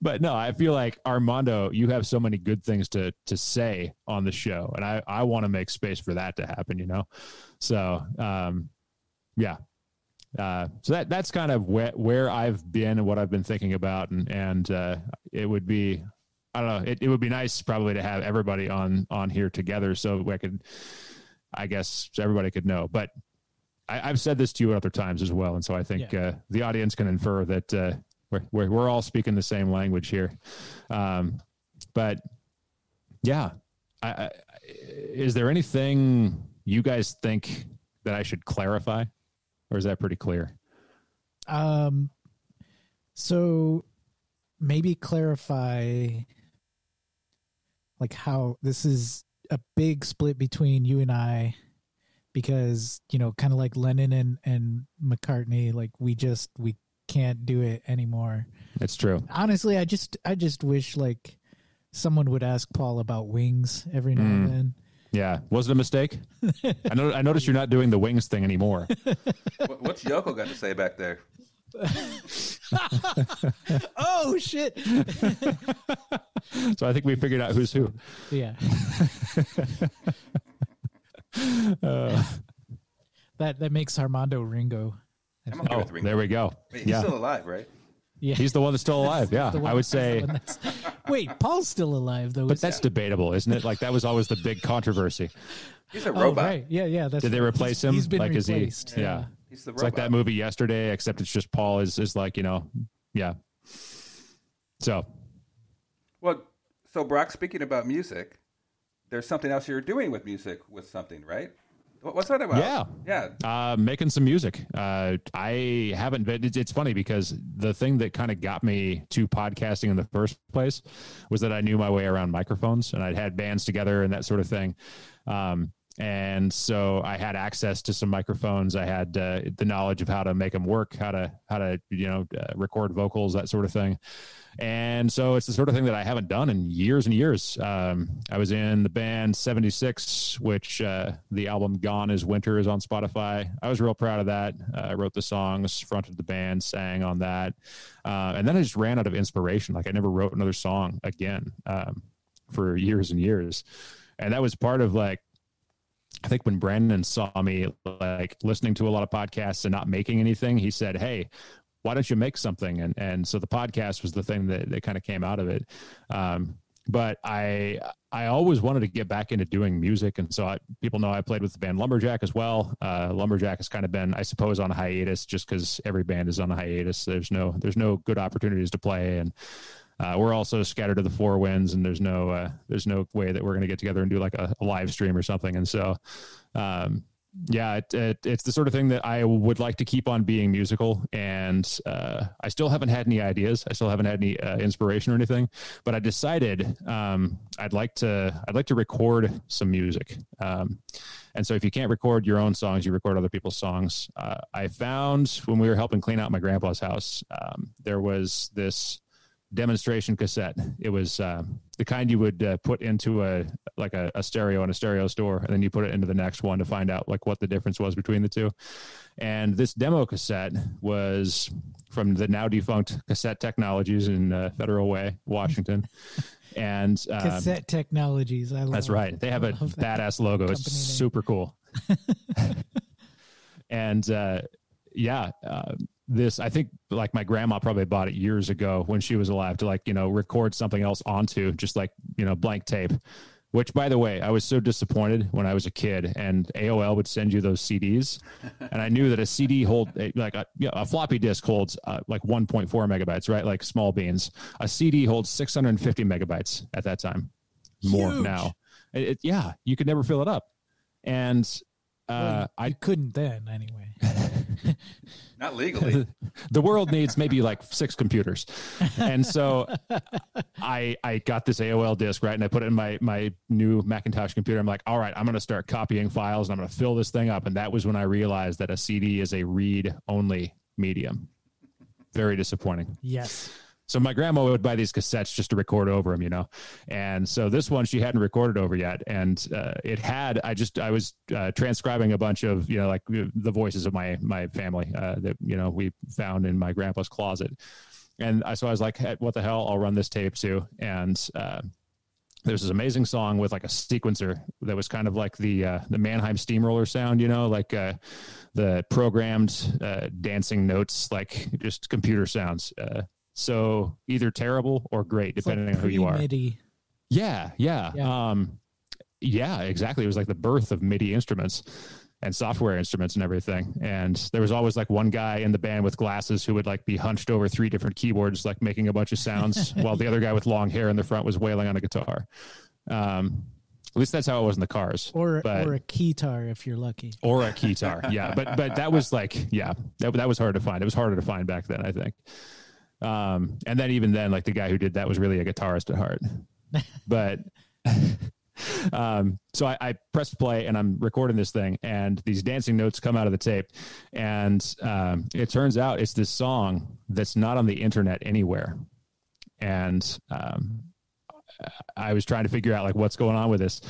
A: But no, I feel like Armando, you have so many good things to to say on the show, and I I want to make space for that to happen. You know, so um, yeah. Uh, so that that's kind of where where I've been and what I've been thinking about, and and uh, it would be I don't know it, it would be nice probably to have everybody on on here together so I could I guess so everybody could know, but I, I've said this to you at other times as well, and so I think
C: Yeah.
A: uh, the audience can infer that uh, we're, we're all speaking the same language here. Um, but yeah, I, I, is there anything you guys think that I should clarify, or is that pretty clear?
C: Um, so maybe clarify like how this is a big split between you and I because you know kind of like Lennon and and McCartney like we just we can't do it anymore.
A: It's true.
C: Honestly, I just I just wish like someone would ask Paul about wings every now and
A: Mm.
C: then.
A: Yeah, was it a mistake? I know. I noticed you're not doing the wings thing anymore.
B: What's Yoko got to say back there?
C: oh shit!
A: so I think we figured out who's who.
C: yeah,
A: Uh,
C: that that makes Armando Ringo.
B: I'm okay
A: oh,
B: with Ringo.
A: there we go.
B: Wait, he's
A: yeah,
B: still alive, right?
C: Yeah,
A: he's the one that's still alive. Yeah, I would say.
C: Wait, Paul's still alive though.
A: But that's
C: he?
A: debatable, isn't it? Like that was always the big controversy.
B: He's a
C: oh,
B: robot.
C: right. Yeah, yeah. That's
A: Did they replace
C: He's-
A: him?
C: He's been
A: like, is he-
C: replaced.
A: yeah.
B: He's the
A: It's like that movie yesterday, except it's just Paul is is like you know, yeah. So
B: Well, so Brock, speaking about music, there's something else you're doing with music with something, right? What- What's that about?
A: Yeah.
B: Yeah.
A: uh, making some music. Uh, I haven't been. It's, it's funny because the thing that kind of got me to podcasting in the first place was that I knew my way around microphones and I'd had bands together and that sort of thing. Um, and so I had access to some microphones. I had uh, the knowledge of how to make them work, how to how to you know uh, record vocals, that sort of thing. And so it's the sort of thing that I haven't done in years and years. Um, I was in the band 76, which uh, the album Gone is Winter is on Spotify. I was real proud of that. Uh, I wrote the songs, fronted the band, sang on that. Uh, and then I just ran out of inspiration. Like I never wrote another song again um, for years and years. And that was part of like, I think when Brandon saw me like listening to a lot of podcasts and not making anything, he said, Hey, why don't you make something? And and so the podcast was the thing that, that kind of came out of it. Um, but I I always wanted to get back into doing music, and so I, people know I played with the band Lumberjack as well. Uh, Lumberjack has kind of been, I suppose, on a hiatus just because every band is on a hiatus. There's no there's no good opportunities to play, and uh, we're also scattered to the four winds, and there's no uh, there's no way that we're going to get together and do like a, a live stream or something. And so, um, yeah, it, it, it's the sort of thing that I would like to keep on being musical, and uh, I still haven't had any ideas. I still haven't had any uh, inspiration or anything, but I decided um, I'd like to I'd like to record some music. Um, and so, if you can't record your own songs, you record other people's songs. Uh, I found when we were helping clean out my grandpa's house, um, there was this demonstration cassette. It was uh, the kind you would uh, put into a like a, a stereo in a stereo store, and then you put it into the next one to find out like what the difference was between the two. And this demo cassette was from the now defunct Cassette Technologies in uh, Federal Way, Washington. And um,
C: Cassette Technologies. I love
A: that's right. They have a badass logo. It's super cool. and uh, yeah, uh, this I think like my grandma probably bought it years ago when she was alive to like you know record something else onto just like you know blank tape. Which, by the way, I was so disappointed when I was a kid, and AOL would send you those CDs, and I knew that a CD hold like a, yeah, a floppy disk holds uh, like 1.4 megabytes, right? Like small beans. A CD holds 650 megabytes at that time, more
C: Huge.
A: now. It, it- yeah, you could never fill it up, and uh,
C: Well,
A: I
C: couldn't then anyway.
B: Not legally.
A: the world needs maybe like six computers. And so i i got this aol disk right and i put it in my my new macintosh computer. I'm like all right i'm going to start copying files and i'm going to fill this thing up. And that was when i realized that a cd is a read only medium. Very disappointing.
C: Yes.
A: So my grandma would buy these cassettes just to record over them, you know. And so this one she hadn't recorded over yet, and uh, it had. I just I was uh, transcribing a bunch of you know like the voices of my my family uh, that you know we found in my grandpa's closet, and I, so I was like, hey, what the hell? I'll run this tape too, and. Uh, there's this amazing song with like a sequencer that was kind of like the uh, the Mannheim steamroller sound, you know, like uh, the programmed uh, dancing notes, like just computer sounds. So either terrible or great,
C: It's like
A: depending on who you are.
C: pre-MIDI.
A: Yeah, yeah,
C: Yeah.
A: Um, yeah, exactly. It was like the birth of MIDI instruments and software instruments and everything. And there was always like one guy in the band with glasses who would like be hunched over three different keyboards, like making a bunch of sounds, while the other guy with long hair in the front was wailing on a guitar. Um, at least that's how it was in the cars.
C: Or
A: But-
C: or a keytar if you're lucky.
A: or a keytar. Yeah, but but that was like yeah, that that was hard to find. It was harder to find back then, I think. Um, and then even then, like the guy who did that was really a guitarist at heart. But um, so I, I pressed play and I'm recording this thing, and these dancing notes come out of the tape, and um, it turns out it's this song that's not on the internet anywhere, and um, I was trying to figure out like what's going on with this.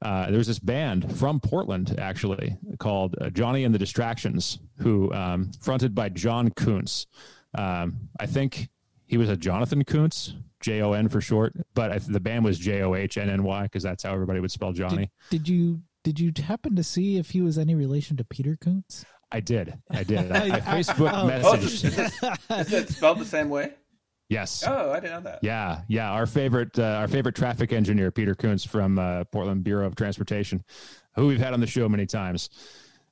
A: Uh, there's this band from Portland actually called uh, Johnny and the Distractions, who um, fronted by John Koonce. Um, I think he was a Jonathan Koonce, J O N for short, but I, the band was J O H N N Y because that's how everybody would spell Johnny.
C: Did, did you did you happen to see if he was any relation to Peter Koonce?
A: I did. I did. I, I Facebook
C: Oh.
B: Oh, is,
A: messaged.
B: it, is, it, is it spelled the same way?
A: yes.
B: Oh, I didn't know that.
A: Yeah, yeah. Our favorite, uh, our favorite traffic engineer, Peter Koonce from uh, Portland Bureau of Transportation, who we've had on the show many times.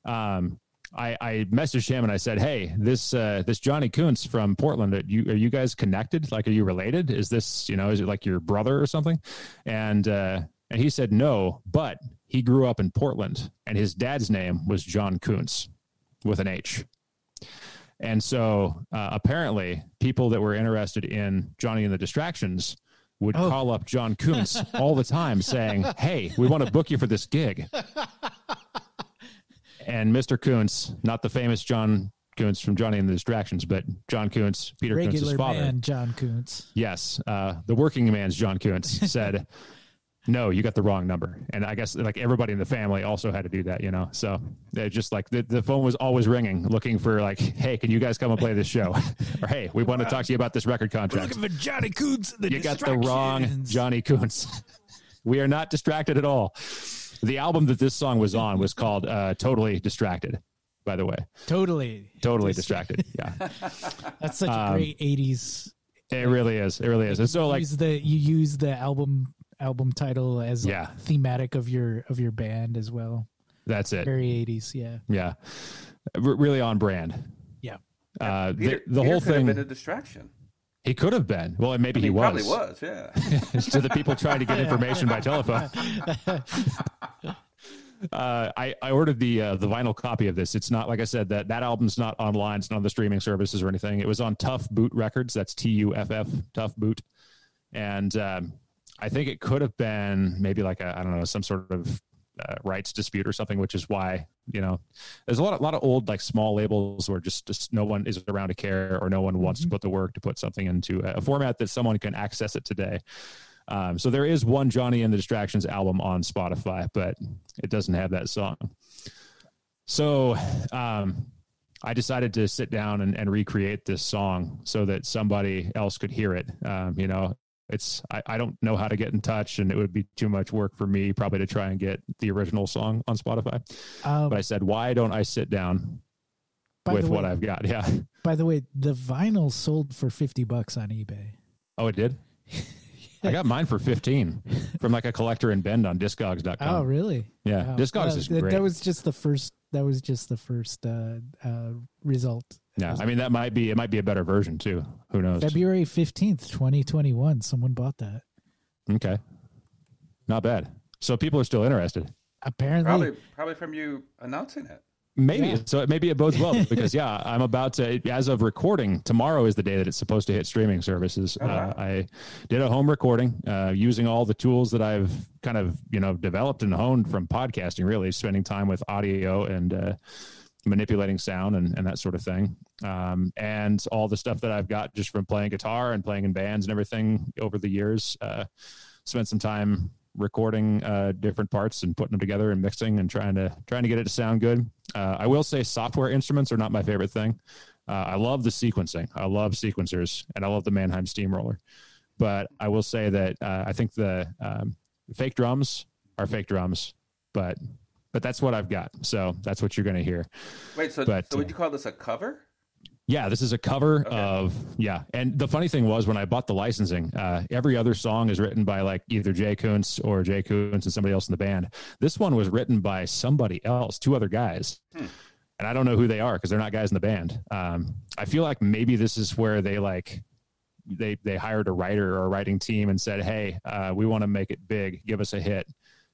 A: Um, I, I messaged him and I said, "Hey, this uh, this Johnny Koonce from Portland. Are you are you guys connected? Like, are you related? Is this you know is it like your brother or something?" And uh, and he said no, but he grew up in Portland and his dad's name was John Koonce with an H. And so uh, apparently, people that were interested in Johnny and the Distractions would
C: Oh.
A: call up John Koonce all the time saying, Hey, we want to book you for this gig. and Mr. Koonce, not the famous John Koonce from Johnny and the Distractions, but John Koonce, Peter
C: Regular
A: father.
C: man John Koonce.
A: Yes, uh, the working man's John Koonce said, "No, you got the wrong number." And I guess like everybody in the family also had to do that, you know. So they just like the, the phone was always ringing, looking for like, "Hey, can you guys come and play this show?" or "Hey, we want to talk to you about this record contract."
C: for Johnny. The
A: You got the wrong Johnny Koonce. we are not distracted at all. The album that this song was on was called uh, "Totally Distracted." By the way,
C: Totally,
A: totally
C: Dis-
A: distracted. Yeah,
C: That's such a
A: Um,
C: great '80s.
A: it really is. It really is. And so, like,
C: use the you use the album album title as
A: Yeah.
C: thematic of your of your band as well.
A: that's it.
C: Very '80s, yeah.
A: Yeah, R- really on brand.
C: Yeah.
A: Uh,
B: Peter,
A: the the
B: Peter
A: whole
B: could have
A: thing
B: been a distraction.
A: He could have been. Well, and maybe
B: I
A: he was.
B: probably was. Yeah.
A: to the people trying to get information by telephone. Uh, I, I ordered the uh, the vinyl copy of this. It's not like I said that that album's not online. It's not on the streaming services or anything. It was on Tuff Boot Records. That's T U F F Tuff Boot, and um, I think it could have been maybe like a I don't know some sort of uh, rights dispute or something, which is why you know there's a lot of, lot of old like small labels where just just no one is around to care or no one wants to put the work to put something into a format that someone can access it today. Um, so there is one Johnny and the Distractions album on Spotify, but it doesn't have that song. So um, I decided to sit down and, and recreate this song so that somebody else could hear it. Um, you know, it's I, I don't know how to get in touch, and it would be too much work for me probably to try and get the original song on Spotify.
C: Um,
A: But I said, why don't I sit down with
C: the
A: what
C: way,
A: I've got? Yeah.
C: by the way, the vinyl sold for fifty bucks on eBay.
A: Oh, it did. I got mine for fifteen from like a collector in Bend on Discogs.com.
C: Oh, really?
A: Yeah,
C: Wow.
A: Discogs is great.
C: That was just the first. That was just the first uh, uh, result.
A: Yeah, I mean that might be it. Might be a better version too. Who knows?
C: February fifteenth, twenty twenty one. Someone bought that.
A: Okay, not bad. So people are still interested.
C: Apparently,
B: Probably, probably from you announcing it.
A: Maybe
C: Yeah.
A: so. It maybe it bodes well because yeah, I'm about to. As of recording, tomorrow is the day that it's supposed to hit streaming services.
B: Oh, wow.
A: uh, I did a home recording uh, using all the tools that I've kind of you know developed and honed from podcasting. Really, spending time with audio and uh, manipulating sound and, and that sort of thing, um, and all the stuff that I've got just from playing guitar and playing in bands and everything over the years. Uh, spent some time recording uh, different parts and putting them together and mixing and trying to trying to get it to sound good. Uh, I will say software instruments are not my favorite thing. Uh, I love the sequencing. I love sequencers and I love the Mannheim Steamroller. But I will say that uh, I think the um, fake drums are fake drums, but but that's what I've got. So that's what you're going to hear.
B: Wait, so,
A: But,
B: so would
A: uh,
B: you call this a cover?
A: Yeah, this is a cover
B: Okay.
A: of yeah. And the funny thing was when I bought the licensing, uh, every other song is written by like either Jay Koonce or Jay Koonce and somebody else in the band. This one was written by somebody else, two other guys.
B: Hmm.
A: And I don't know who they are because they're not guys in the band. Um, I feel like maybe this is where they like they they hired a writer or a writing team and said, "Hey, uh, we want to make it big. Give us a hit."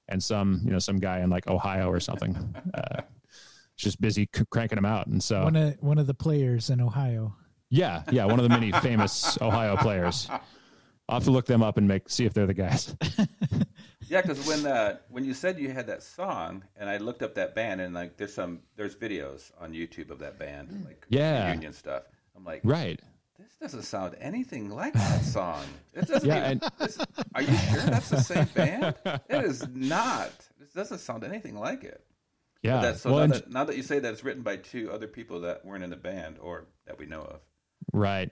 A: And some you know some guy in like Ohio or something, uh, just busy c- cranking them out. And so
C: one of one of the players in Ohio.
A: yeah, yeah, one of the many famous Ohio players. I'll have to look them up and make see if they're the guys.
B: Yeah, because when uh, when you said you had that song, and I looked up that band, and like there's some there's videos on YouTube of that band, like
A: Yeah.
B: union stuff. I'm like,
A: Right.
B: This doesn't sound anything like that song. It doesn't.
A: Yeah,
B: even, this- are you sure that's the same band? It is not. It doesn't sound anything like it.
A: Yeah.
B: That, so
A: well,
B: now, that, now that you say that it's written by two other people that weren't in the band or that we know of.
A: Right.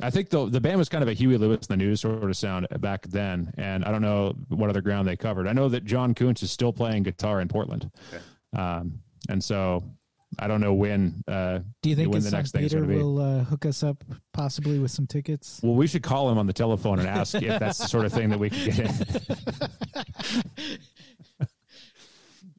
A: I think the the band was kind of a Huey Lewis and the News sort of sound back then, and I don't know what other ground they covered. I know that John Koonce is still playing guitar in Portland,
B: Okay.
A: um, and so I don't know when. Uh,
C: Do you think
A: when the next thing's
C: Peter
A: going to be.
C: will uh, hook us up possibly with some tickets?
A: Well, we should call him on the telephone and ask if that's the sort of thing that we could get in.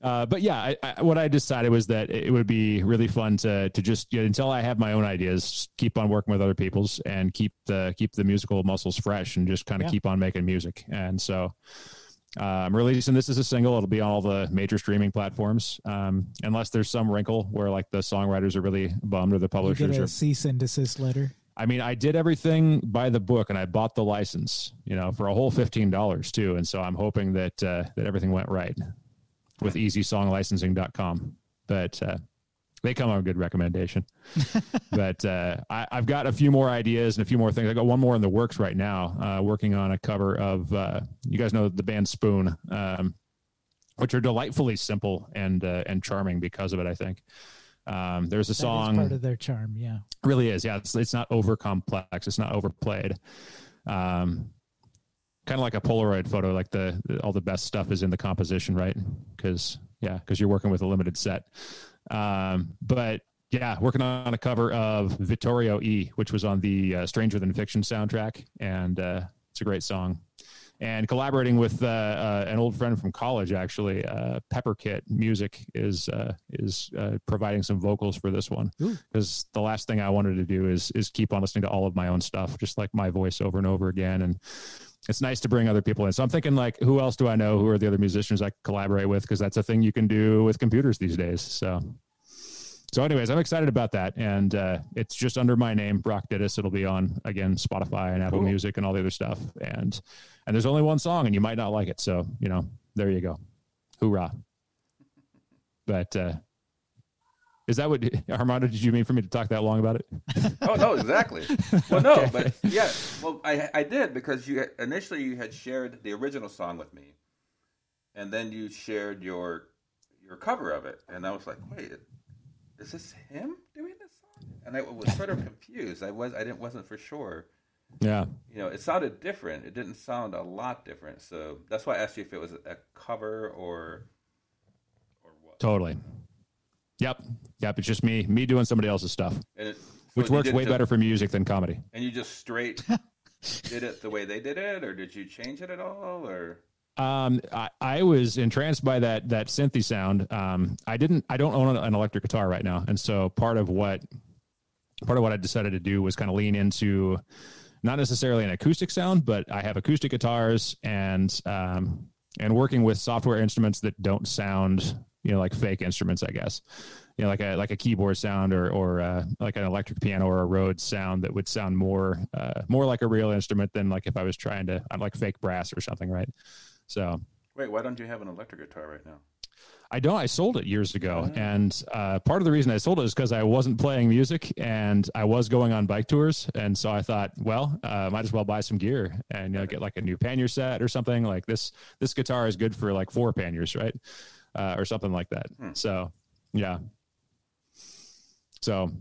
A: Uh, but yeah, I, I, what I decided was that it would be really fun to to just you know, until I have my own ideas, keep on working with other people's and keep the keep the musical muscles fresh and just kind of
C: Yeah.
A: keep on making music. And so I'm releasing this as a single. It'll be on all the major streaming platforms, um, unless there's some wrinkle where like the songwriters are really bummed or the
C: You
A: publishers
C: get
A: are
C: a cease and desist letter.
A: I mean, I did everything by the book, and I bought the license, you know, for a whole fifteen dollars too. And so I'm hoping that uh, that everything went right with EasySongLicensing.com. But uh, they come on a good recommendation. but uh, I, I've got a few more ideas and a few more things. I got one more in the works right now, uh, working on a cover of uh, you guys know the band Spoon, um, which are delightfully simple and uh, and charming because of it. I think. Um, there's a
C: That
A: song
C: part of their charm. Yeah.
A: really is yeah it's, it's not over complex it's not overplayed um kind of like a polaroid photo like the, the all the best stuff is in the composition right because yeah because you're working with a limited set um but yeah working on a cover of vittorio e which was on the uh, stranger than fiction soundtrack. And uh it's a great song. And collaborating with uh, uh, an old friend from college, actually, uh, Pepper Kit Music is uh, is uh, providing some vocals for this one. Because the last thing I wanted to do is is keep on listening to all of my own stuff, just like my voice over and over again. And it's nice to bring other people in. So I'm thinking, like, who else do I know? Who are the other musicians I could collaborate with? Because that's a thing you can do with computers these days. So. So, anyways, I'm excited about that, and uh, it's just under my name, Brock Dittis. It'll be on again Spotify and Apple
B: Cool.
A: Music and all the other stuff. And and there's only one song, and you might not like it. So, you know, there you go, hoorah! But uh, is that what Armando? Did you mean for me to talk that long about it?
B: Oh no, exactly. Well, no, but yeah. Well, I I did because you initially you had shared the original song with me, and then you shared your your cover of it, and I was like, wait, is this him doing this song? And I was sort of confused. I was I didn't wasn't for sure.
A: Yeah,
B: You know, it sounded different. It didn't sound a lot different. So that's why I asked you if it was a cover or or what.
A: totally. Yep, yep. It's just me, me doing somebody else's stuff,
B: And it, so
A: which works way
B: to-
A: better for music than comedy.
B: And you just straight did it the way they did it, or did you change it at all, or?
A: Um, I, I was entranced by that that synthy sound. Um, I didn't. I don't own an electric guitar right now, and so part of what part of what I decided to do was kind of lean into not necessarily an acoustic sound, but I have acoustic guitars and um, and working with software instruments that don't sound you know like fake instruments, I guess. You know, like a like a keyboard sound or or uh, like an electric piano or a Rhodes sound that would sound more uh, more like a real instrument than like if I was trying to I'm like fake brass or something, right? So
B: Wait, why don't you have an electric guitar right now?
A: I don't. I sold it years ago,
B: Ah.
A: and uh, part of the reason I sold it is because I wasn't playing music and I was going on bike tours, and so I thought, well, uh, might as well buy some gear and you know get like a new pannier set or something like this. This guitar is good for like four panniers, right, uh, or something like that.
B: Hmm.
A: So, yeah. So,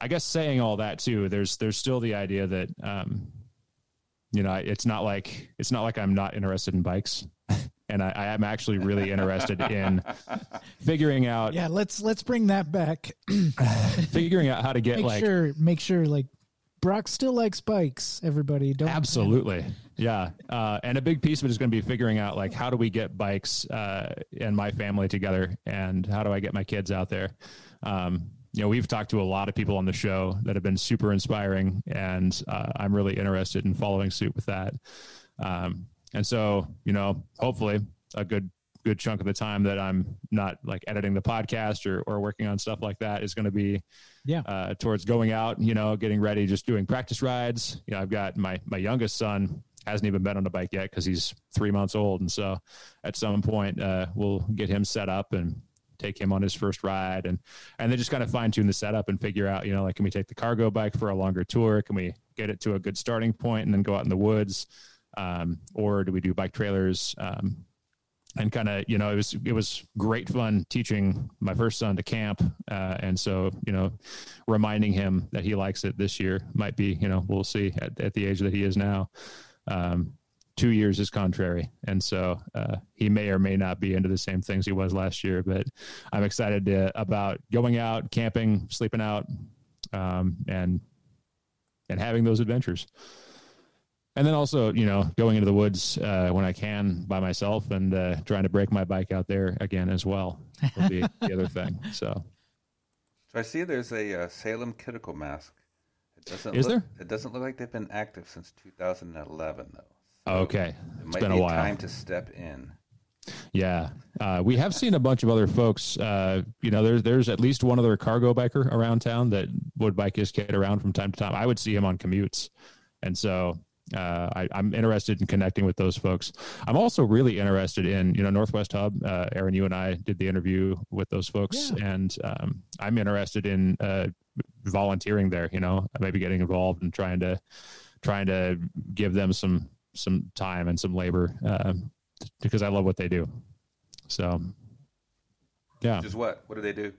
A: I guess saying all that too, there's there's still the idea that um, you know it's not like it's not like I'm not interested in bikes. And I, I am actually really interested in figuring out
C: Yeah, let's let's bring that back.
A: figuring out how to get
C: make
A: like
C: sure make sure like Brock still likes bikes. Everybody, don't
A: absolutely. yeah. Uh, and a big piece of it is going to be figuring out like how do we get bikes uh, and my family together and how do i get my kids out there? Um, you know we've talked to a lot of people on the show that have been super inspiring and uh, i'm really interested in following suit with that. Um, and so you know hopefully a good good chunk of the time that i'm not like editing the podcast or, or working on stuff like that is going to be
C: Yeah.
A: uh, towards going out, you know, getting ready, just doing practice rides. You know, I've got my my youngest son hasn't even been on a bike yet because he's three months old, and so at some point uh, we'll get him set up and take him on his first ride, and and then just kind of fine tune the setup and figure out, you know, like can we take the cargo bike for a longer tour? Can we get it to a good starting point and then go out in the woods, um, or do we do bike trailers? Um, and kind of you know it was it was great fun teaching my first son to camp uh, and so you know reminding him that he likes it this year might be you know we'll see at, at the age that he is now. Um, two years is contrary and so uh, he may or may not be into the same things he was last year but i'm excited to, about going out camping sleeping out um, and and having those adventures and then also you know going into the woods uh, when I can by myself and uh, trying to break my bike out there again as well will be the other thing. So,
B: so I see there's a uh, Salem Kidical Mass.
A: It doesn't. Is
B: look,
A: there?
B: It doesn't look like they've been active since 2011 though.
A: So okay,
B: it has been be a while. Time to step in.
A: Yeah, uh, we have seen a bunch of other folks. Uh, you know, there's there's at least one other cargo biker around town that would bike his kid around from time to time. I would see him on commutes, and so uh, I, am interested in connecting with those folks. I'm also really interested in, you know, Northwest Hub. Uh, Aaron, you and I did the interview with those folks, yeah. and um, I'm interested in uh, volunteering there. You know, maybe getting involved and trying to trying to give them some some time and some labor um, because I love what they do. So, yeah.
B: Just what? What do they do?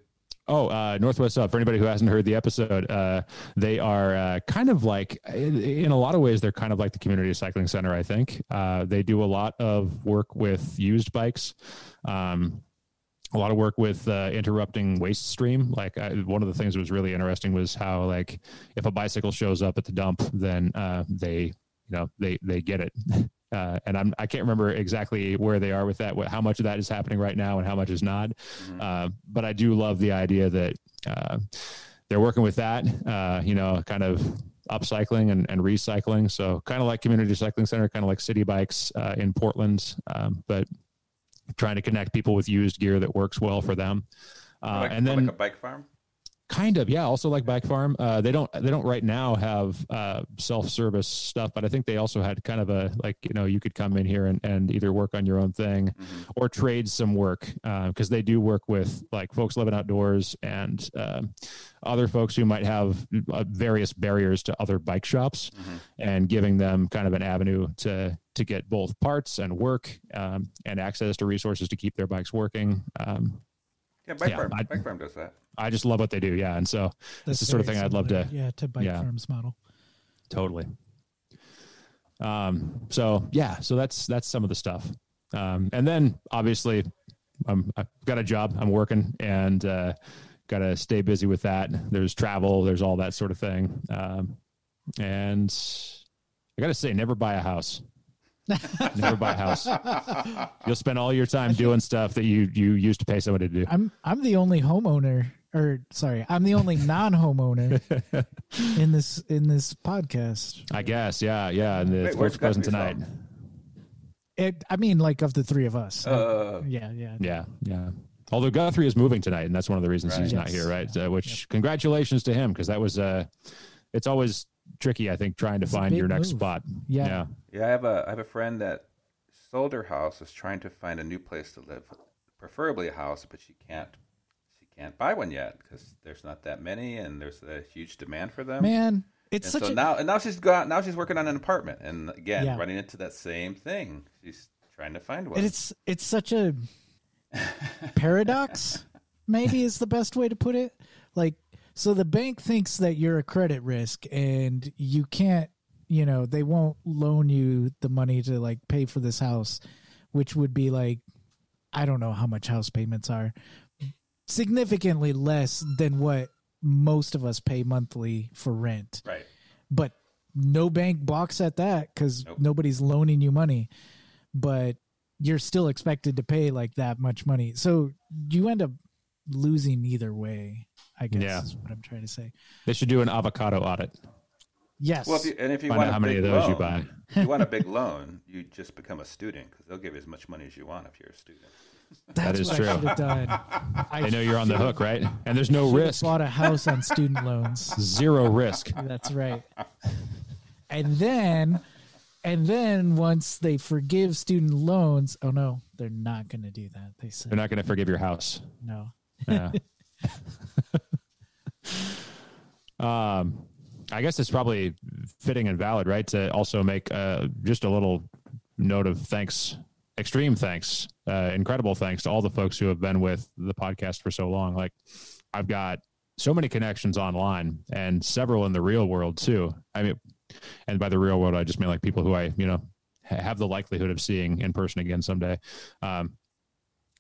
A: Oh, uh, Northwest Hub. For anybody who hasn't heard the episode, uh, they are uh, kind of like, in a lot of ways, they're kind of like the community cycling center. I think uh, they do a lot of work with used bikes. Um, a lot of work with uh, interrupting waste stream. Like I, one of the things that was really interesting was how like if a bicycle shows up at the dump, then uh, they you know they they get it. Uh, and I'm I can't remember exactly where they are with that, what, how much of that is happening right now, and how much is not. Mm-hmm. Uh, but I do love the idea that uh, they're working with that. Uh, you know, kind of upcycling and, and recycling. So kind of like community cycling center, kind of like city bikes uh, in Portland, um, but trying to connect people with used gear that works well for them.
B: Uh, like, and then like a bike farm.
A: Kind of, yeah. Also like Bike Farm, uh, they don't they don't right now have uh, self service stuff, but I think they also had kind of a like you know you could come in here and, and either work on your own thing mm-hmm. or trade some work because uh, they do work with like folks living outdoors and um, other folks who might have uh, various barriers to other bike shops mm-hmm. and giving them kind of an avenue to to get both parts and work um, and access to resources to keep their bikes working. Um,
B: yeah, Bike yeah, Farm. Bike Farm does that.
A: I just love what they do. Yeah, and so That's the sort of thing similar, I'd love to.
C: Yeah, to Bike yeah, Farm's model.
A: Totally. Um. So yeah. So that's that's some of the stuff. Um. And then obviously, I'm I've got a job. I'm working and uh, got to stay busy with that. There's travel. There's all that sort of thing. Um. And I got to say, never buy a house. Never buy a house. You'll spend all your time doing stuff that you you used to pay somebody to do.
C: I'm I'm the only homeowner, or sorry, I'm the only non-homeowner in this in this podcast.
A: I guess, yeah, yeah. And the first present tonight.
C: It, I mean, like of the three of us. Uh, yeah, yeah,
A: yeah, yeah. Although Guthrie is moving tonight, and that's one of the reasons right. he's yes. not here, right? Uh, which yep. congratulations to him because that was uh, it's always tricky, I think, trying to it's find your next spot.
C: Yeah. yeah.
B: Yeah. I have a I have a friend that sold her house, is trying to find a new place to live, preferably a house, but she can't she can't buy one yet because there's not that many and there's a huge demand for them.
C: Man, it's
B: and
C: such
B: so
C: a...
B: now and now she's got now she's working on an apartment and again yeah. running into that same thing. She's trying to find one.
C: And it's it's such a paradox. maybe is the best way to put it. Like so the bank thinks that you're a credit risk and you can't, you know, they won't loan you the money to like pay for this house, which would be like I don't know how much house payments are. Significantly less than what most of us pay monthly for rent.
B: Right.
C: But no bank balks at that because nope. nobody's loaning you money. But you're still expected to pay like that much money. So you end up losing either way. I guess yeah. is what I'm trying to say.
A: They should do an avocado audit.
C: Yes.
B: Well, if you, and if you Find want how many of those loan, you buy, if you want a big loan, you just become a student because they'll give you as much money as you want if you're a student.
C: That's
A: that is true.
C: I done.
A: I they know you're on the hook, right? And there's no risk.
C: Bought a house on student loans.
A: Zero risk.
C: That's right. And then, and then once they forgive student loans, oh no, they're not going to do that. They said
A: they're not going to forgive your house.
C: No.
A: Yeah. um, I guess it's probably fitting and valid, right? To also make uh, just a little note of thanks, extreme thanks, uh, incredible thanks to all the folks who have been with the podcast for so long. Like, I've got so many connections online and several in the real world too. I mean, and by the real world, I just mean like people who I, you know, have the likelihood of seeing in person again someday. Um,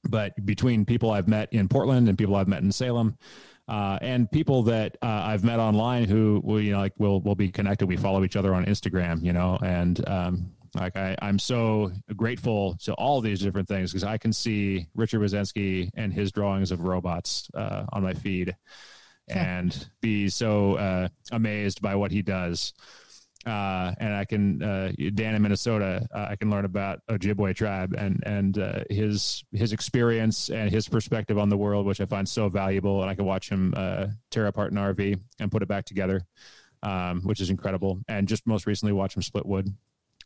A: but between people I've met in Portland and people I've met in Salem, uh, and people that uh, I've met online who will, you know, like will will be connected. We follow each other on Instagram, you know, and um, like I, I'm so grateful to all these different things because I can see Richard Wazensky and his drawings of robots uh, on my feed, and be so uh, amazed by what he does uh, and I can uh, Dan in Minnesota. Uh, I can learn about Ojibwe tribe and and uh, his his experience and his perspective on the world, which I find so valuable. And I can watch him uh, tear apart an RV and put it back together, um, which is incredible. And just most recently, watch him split wood.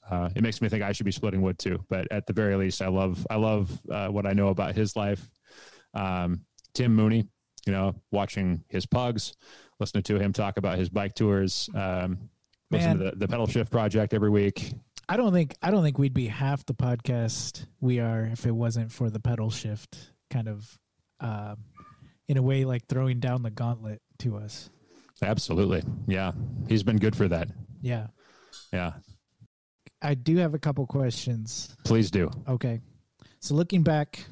A: Uh, it makes me think I should be splitting wood too. But at the very least, I love I love what I know about his life. Um, Tim Mooney, you know, watching his pugs, listening to him talk about his bike tours. Um, listen to the, the pedal shift project every week.
C: I don't think I don't think we'd be half the podcast we are if it wasn't for the pedal shift kind of uh, in a way like throwing down the gauntlet to us.
A: Absolutely. Yeah. He's been good for that.
C: Yeah.
A: Yeah.
C: I do have a couple questions.
A: Please do.
C: Okay. So looking back,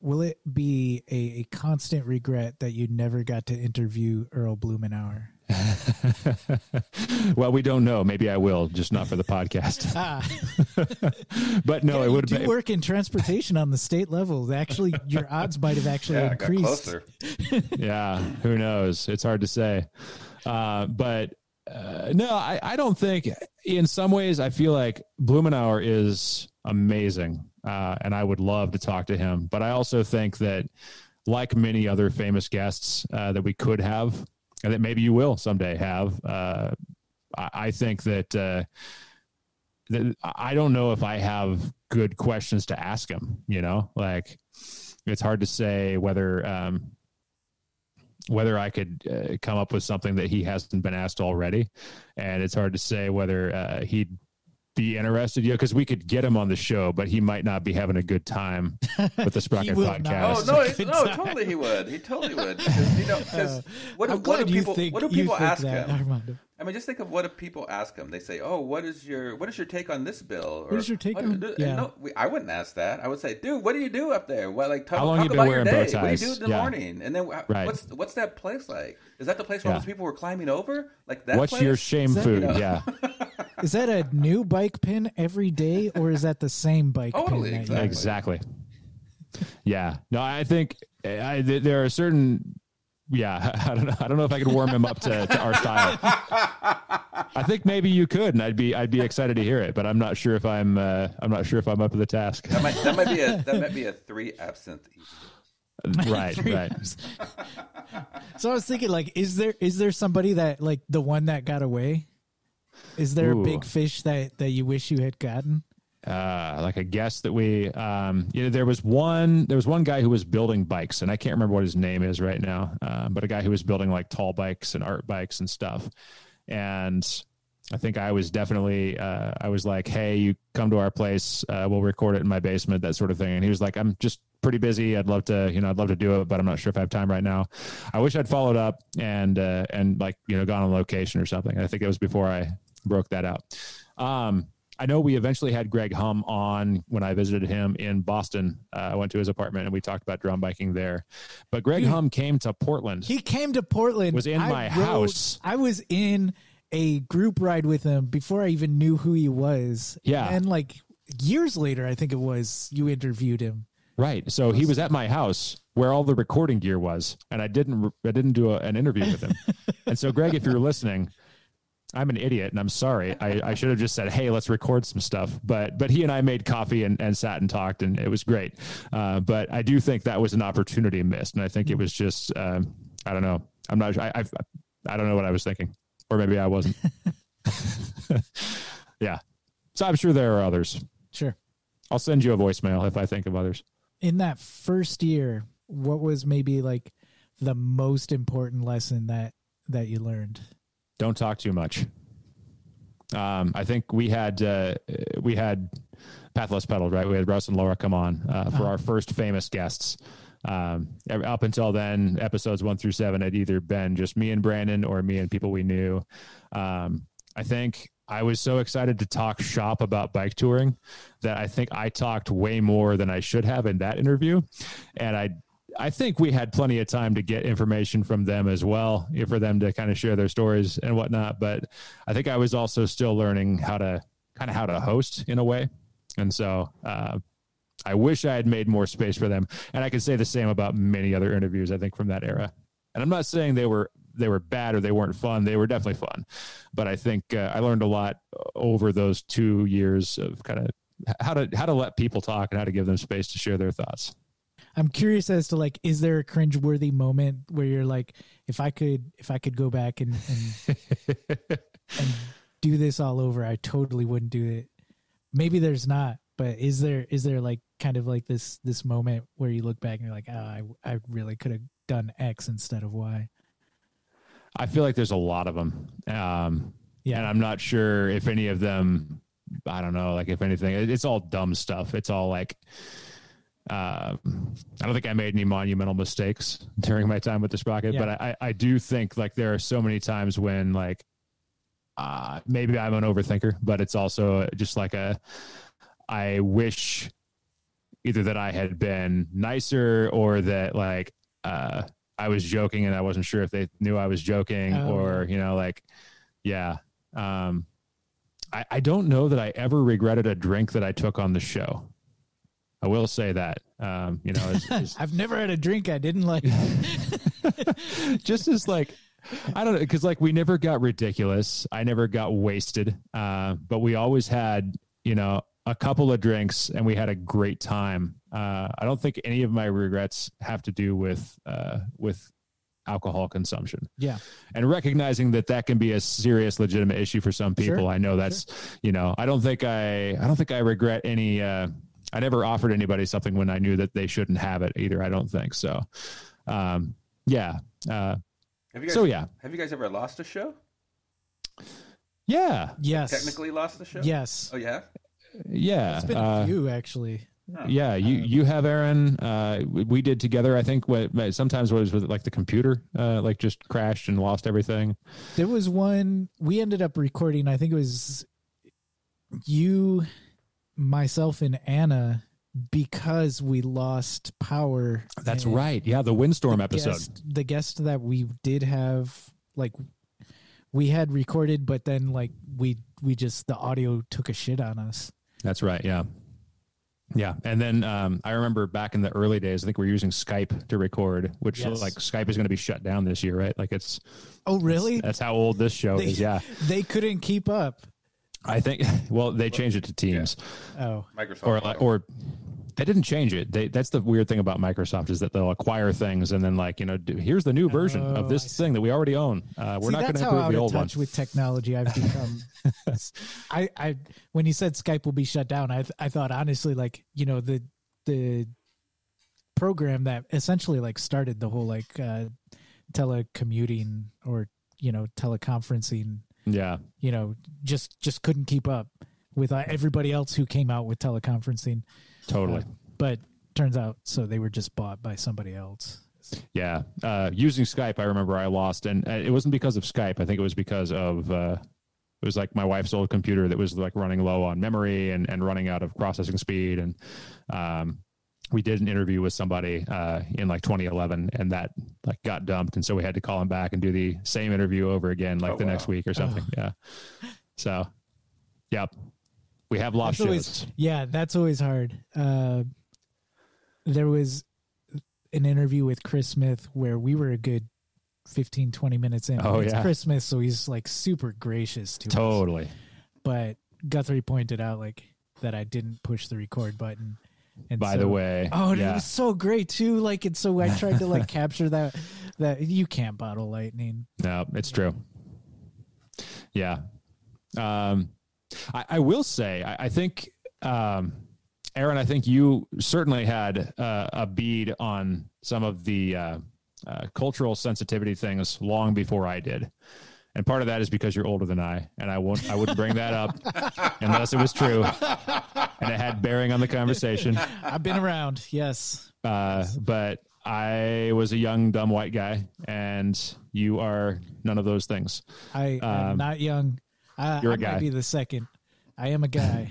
C: will it be a, a constant regret that you never got to interview Earl Blumenauer?
A: well, we don't know. Maybe I will, just not for the podcast. Ah. but no,
C: yeah,
A: it would
C: do you work in transportation on the state level. Actually, your odds might have actually yeah, increased.
A: yeah, who knows? It's hard to say. Uh, but uh, no, I, I don't think. In some ways, I feel like Blumenauer is amazing, uh, and I would love to talk to him. But I also think that, like many other famous guests uh, that we could have, and that maybe you will someday have. Uh, I, I, think that, uh, that I don't know if I have good questions to ask him. You know, like it's hard to say whether um, whether I could uh, come up with something that he hasn't been asked already, and it's hard to say whether uh, he'd be interested, yeah, because we could get him on the show, but he might not be having a good time with the Sprocket podcast.
B: Oh no, no, time. totally he would. He totally would. Because you know, because uh, what, what do people what do people ask that, him? Armando. I mean, just think of what if people ask him. They say, "Oh, what is your what is your take on this bill?"
C: Or, what is your take on?
B: Do,
C: yeah.
B: No, we, I wouldn't ask that. I would say, "Dude, what do you do up there? What like talk, How long talk you about your day? What do you do in the yeah. morning?" And then right. what's what's that place like? Is that the place where yeah. those people were climbing over? Like that?
A: What's
B: place?
A: your shame that, food? You know? Yeah.
C: is that a new bike pin every day, or is that the same bike
B: totally,
C: pin?
B: Exactly.
A: exactly. Yeah. No, I think I, there are certain yeah, I don't know. I don't know if I could warm him up to, to our style. I think maybe you could, and I'd be I'd be excited to hear it. But I'm not sure if I'm uh, I'm not sure if I'm up to the task.
B: That might that might be a that might be a three absinthe.
A: right, right.
C: so I was thinking, like, is there is there somebody that like the one that got away? Is there Ooh. a big fish that that you wish you had gotten?
A: Uh, like a guest that we, um, you know, there was one, there was one guy who was building bikes and I can't remember what his name is right now. Uh, but a guy who was building like tall bikes and art bikes and stuff. And I think I was definitely, uh, I was like, Hey, you come to our place. Uh, we'll record it in my basement, that sort of thing. And he was like, I'm just pretty busy. I'd love to, you know, I'd love to do it, but I'm not sure if I have time right now. I wish I'd followed up and, uh, and like, you know, gone on location or something. I think it was before I broke that out. Um, I know we eventually had Greg Hum on when I visited him in Boston. Uh, I went to his apartment and we talked about drum biking there. But Greg Hum came to Portland.
C: He came to Portland.
A: Was in I my rode, house.
C: I was in a group ride with him before I even knew who he was.
A: Yeah.
C: And like years later, I think it was, you interviewed him.
A: Right. So he was at my house where all the recording gear was, and I didn't I didn't do a, an interview with him. and so Greg, if you're listening, I'm an idiot and I'm sorry. I, I should have just said, Hey, let's record some stuff. But, but he and I made coffee and, and sat and talked and it was great. Uh, but I do think that was an opportunity missed. And I think it was just, um, I don't know. I'm not, I, I, I don't know what I was thinking or maybe I wasn't. yeah. So I'm sure there are others.
C: Sure.
A: I'll send you a voicemail if I think of others.
C: In that first year, what was maybe like the most important lesson that, that you learned?
A: Don't talk too much. Um, I think we had uh, we had Path Less Pedaled, right? We had Russ and Laura come on uh, for our first famous guests. Um, up until then, episodes one through seven had either been just me and Brandon or me and people we knew. Um, I think I was so excited to talk shop about bike touring that I think I talked way more than I should have in that interview. And I I think we had plenty of time to get information from them as well, for them to kind of share their stories and whatnot. But I think I was also still learning how to kind of how to host in a way. And so uh, I wish I had made more space for them. And I could say the same about many other interviews, I think, from that era. And I'm not saying they were they were bad or they weren't fun. They were definitely fun, but I think uh, I learned a lot over those two years of kind of how to how to let people talk and how to give them space to share their thoughts.
C: I'm curious as to like, is there a cringeworthy moment where you're like, if I could, if I could go back and and, and do this all over, I totally wouldn't do it. Maybe there's not, but is there is there like kind of like this this moment where you look back and you're like, oh, I I really could have done X instead of Y.
A: I feel like there's a lot of them. Um, yeah. And I'm not sure if any of them, I don't know, like if anything, it's all dumb stuff. It's all like, uh, I don't think I made any monumental mistakes during my time with the sprocket, yeah. but I, I do think like there are so many times when like, uh, maybe I'm an overthinker, but it's also just like a, I wish either that I had been nicer or that like, uh, I was joking and I wasn't sure if they knew I was joking oh, or, you know, like, yeah. Um, I, I don't know that I ever regretted a drink that I took on the show. I will say that, um, you know, it's,
C: it's, I've never had a drink I didn't like.
A: just as like, I don't know, because like we never got ridiculous. I never got wasted, uh, but we always had, you know, a couple of drinks and we had a great time. Uh, I don't think any of my regrets have to do with uh, with alcohol consumption.
C: Yeah,
A: and recognizing that that can be a serious, legitimate issue for some people. Sure. I know that's sure. you know I don't think I I don't think I regret any. Uh, I never offered anybody something when I knew that they shouldn't have it either. I don't think so. Um, yeah. Uh,
B: guys,
A: so yeah.
B: Have you guys ever lost a show?
A: Yeah.
C: Yes.
B: Technically lost the show.
C: Yes.
B: Oh yeah.
A: Yeah,
C: it's been a uh, few actually.
A: Yeah, you you have Aaron. Uh, we did together. I think what sometimes was with like the computer, uh, like just crashed and lost everything.
C: There was one we ended up recording. I think it was you, myself, and Anna because we lost power.
A: That's right. Yeah, the windstorm
C: the
A: episode.
C: Guest, the guest that we did have, like, we had recorded, but then like we we just the audio took a shit on us.
A: That's right. Yeah. Yeah. And then um, I remember back in the early days, I think we are using Skype to record, which yes. like Skype is going to be shut down this year, right? Like it's.
C: Oh, really?
A: That's how old this show
C: they,
A: is. Yeah.
C: They couldn't keep up.
A: I think, well, they changed it to Teams.
C: Yeah. Oh.
B: Microsoft.
A: Or, or they didn't change it. They, that's the weird thing about Microsoft is that they'll acquire things and then like you know do, here's the new version oh, of this thing that we already own. Uh, we're See, not going to improve the old
C: touch
A: one.
C: With technology, I've become. I I when you said Skype will be shut down, I I thought honestly like you know the the program that essentially like started the whole like uh telecommuting or you know teleconferencing.
A: Yeah,
C: you know just just couldn't keep up with uh, everybody else who came out with teleconferencing.
A: Totally. Uh,
C: but turns out, so they were just bought by somebody else.
A: Yeah. Uh, using Skype, I remember I lost, and uh, it wasn't because of Skype. I think it was because of, uh, it was like my wife's old computer that was like running low on memory and, and running out of processing speed. And, um, we did an interview with somebody uh, in like 2011 and that like got dumped and so we had to call him back and do the same interview over again like oh, the wow. next week or something oh. yeah so yep, we have lost
C: that's always, yeah, that's always hard. Uh, there was an interview with Chris Smith where we were a good 15, 20 minutes in.
A: Oh, it's yeah.
C: Chris Smith, so he's like super gracious to
A: totally.
C: us. Totally. But Guthrie pointed out like that I didn't push the record button.
A: And By so, the way,
C: oh, yeah. it was so great too. Like, and so I tried to like capture that. That you can't bottle lightning.
A: No, it's true. Yeah. Um, I, I will say, I, I think, um, Aaron, I think you certainly had uh, a bead on some of the uh, uh, cultural sensitivity things long before I did. And part of that is because you're older than I, and I won't I wouldn't bring that up unless it was true, and it had bearing on the conversation.
C: I've been around. Yes.
A: Uh, but I was a young dumb white guy, and you are none of those things.
C: I am
A: Um,
C: not young. I,
A: you're
C: I
A: a guy.
C: might be the second. I am a guy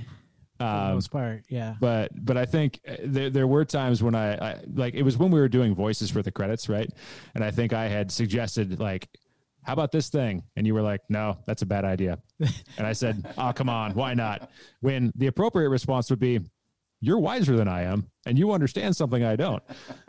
C: for the
A: Um,
C: most part. Yeah.
A: but but I think uh, there there were times when I, I like it was when we were doing voices for the credits, right? And I think I had suggested like, how about this thing? And you were like, no, that's a bad idea. And I said, oh come on, why not? When the appropriate response would be, you're wiser than I am, and you understand something I don't.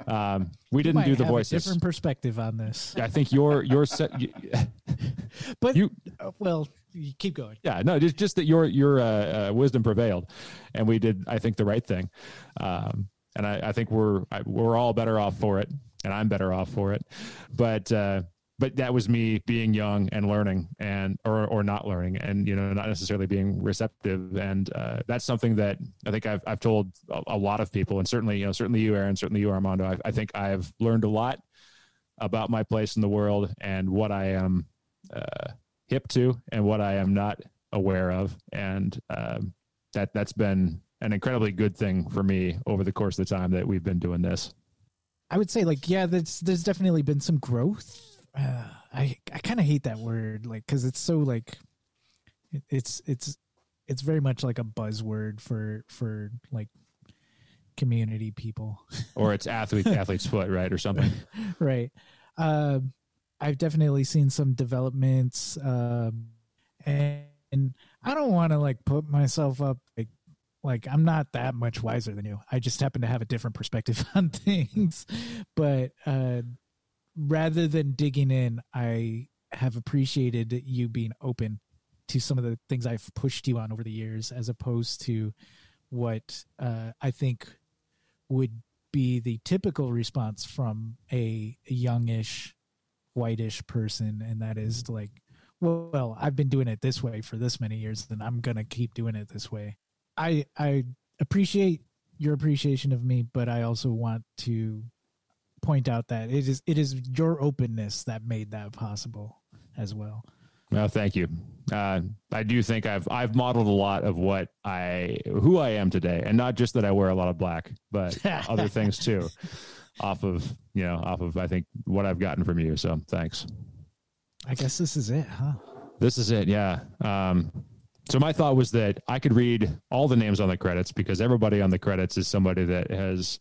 A: Um, we
C: You
A: didn't do the
C: have a
A: voices.
C: different perspective on this.
A: I think your your set. You,
C: But
A: you
C: well, you keep going.
A: yeah no just just that your your uh, uh, wisdom prevailed and we did i think the right thing um and i i think we're I, we're all better off for it and i'm better off for it but uh but that was me being young and learning and or or not learning and you know not necessarily being receptive. And uh, that's something that I think I've I've told a, a lot of people and certainly you know certainly you Aaron certainly you Armando. I, I think I've learned a lot about my place in the world and what I am uh, hip to and what I am not aware of. And um, that that's been an incredibly good thing for me over the course of the time that we've been doing this.
C: I would say like yeah, there's there's definitely been some growth. Uh, I I kind of hate that word like because it's so like it, it's it's it's very much like a buzzword for for like community people,
A: or it's athlete athlete's foot right or something
C: right? Um, I've definitely seen some developments, um, and, and I don't want to like put myself up like like I'm not that much wiser than you. I just happen to have a different perspective on things. But uh rather than digging in, I have appreciated you being open to some of the things I've pushed you on over the years as opposed to what uh I think would be the typical response from a, a youngish whitish person. And that is like well, well i've been doing it this way for this many years and i'm gonna keep doing it this way. I i appreciate your appreciation of me but i also want to point out that it is it is your openness that made that possible as well
A: Well, thank you. Uh, I do think I've I've modeled a lot of what I who I am today, and not just that I wear a lot of black, but other things too. Off of you know, off of I think what I've gotten from you. So thanks.
C: i guess this is it huh
A: This is it, yeah. Um, so my thought was that I could read all the names on the credits because everybody on the credits is somebody that has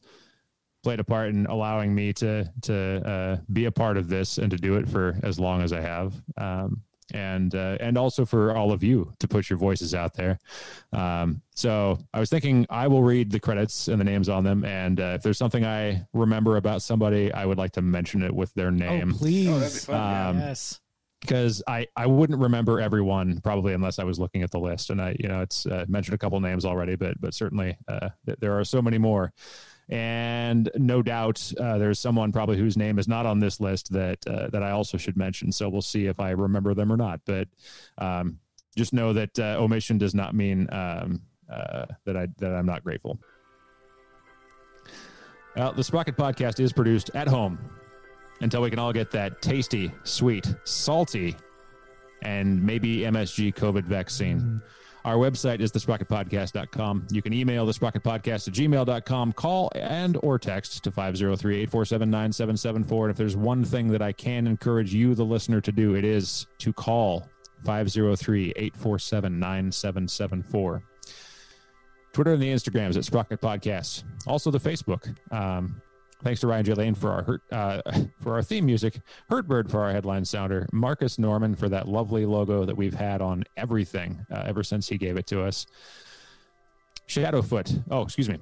A: played a part in allowing me to to uh, be a part of this and to do it for as long as I have. Um, and uh, and also for all of you to put your voices out there. Um, so I was thinking I will read the credits and the names on them, and uh, if there's something I remember about somebody, I would like to mention it with their name
C: oh please
B: Oh, that'd be fun. yeah.
A: Um,
C: yes
A: because I, I wouldn't remember everyone probably unless I was looking at the list. And I, you know, it's uh, mentioned a couple names already, but, but certainly uh, th- there are so many more. And no doubt uh, there's someone probably whose name is not on this list that, uh, that I also should mention. So we'll see if I remember them or not. But um, just know that uh, omission does not mean um, uh, that I, that I'm not grateful. The Sprocket podcast is produced at home until we can all get that tasty, sweet, salty, and maybe MSG COVID vaccine. Our website is thesprocketpodcast.com. You can email thesprocketpodcast at gmail.com, call and or text to 503-847-9774. And if there's one thing that I can encourage you, the listener, to do, it is to call 503-847-9774. Twitter and the Instagrams at Sprocket Podcasts. Also the Facebook. Um, thanks to Ryan J. Lane for our hurt, uh, for our theme music, Hurtbird for our headline sounder, Marcus Norman for that lovely logo that we've had on everything uh, ever since he gave it to us. Shadowfoot. Oh, excuse me.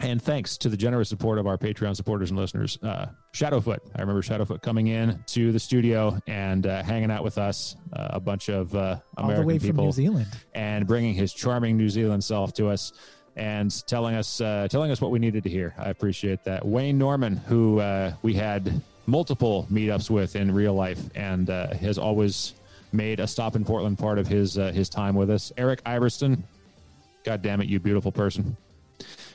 A: And thanks to the generous support of our Patreon supporters and listeners. Uh, Shadowfoot. I remember Shadowfoot coming in to the studio and uh, hanging out with us, uh, a bunch of uh,
C: all the way from new zealand
A: and bringing his charming New Zealand self to us and telling us uh, telling us what we needed to hear. I appreciate that. Wayne Norman, who uh, we had multiple meetups with in real life, and uh, has always made a stop in Portland part of his uh, his time with us. Eric Iverson, God damn it, you beautiful person!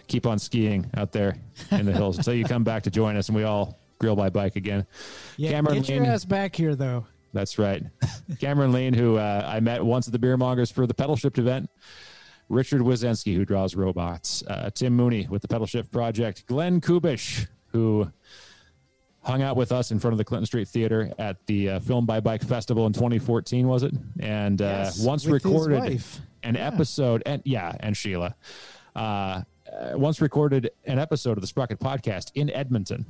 A: Keep on skiing out there in the hills until you come back to join us, and we all grill by bike again.
C: yeah
A: Cameron
C: get your
A: Lane.
C: ass back here though
A: That's right. Cameron Lean, who uh, I met once at the Beer Mongers for the Pedal Shift event. Richard Wazensky, who draws robots. Uh, Tim Mooney with the Pedal Shift Project. Glenn Kubish, who hung out with us in front of the Clinton Street Theater at the uh, Film by Bike Festival in 2014, was it? And uh,
C: Yes,
A: once recorded an
C: Yeah.
A: episode, and yeah, and Sheila. Uh, uh, once recorded an episode of the Sprocket podcast in Edmonton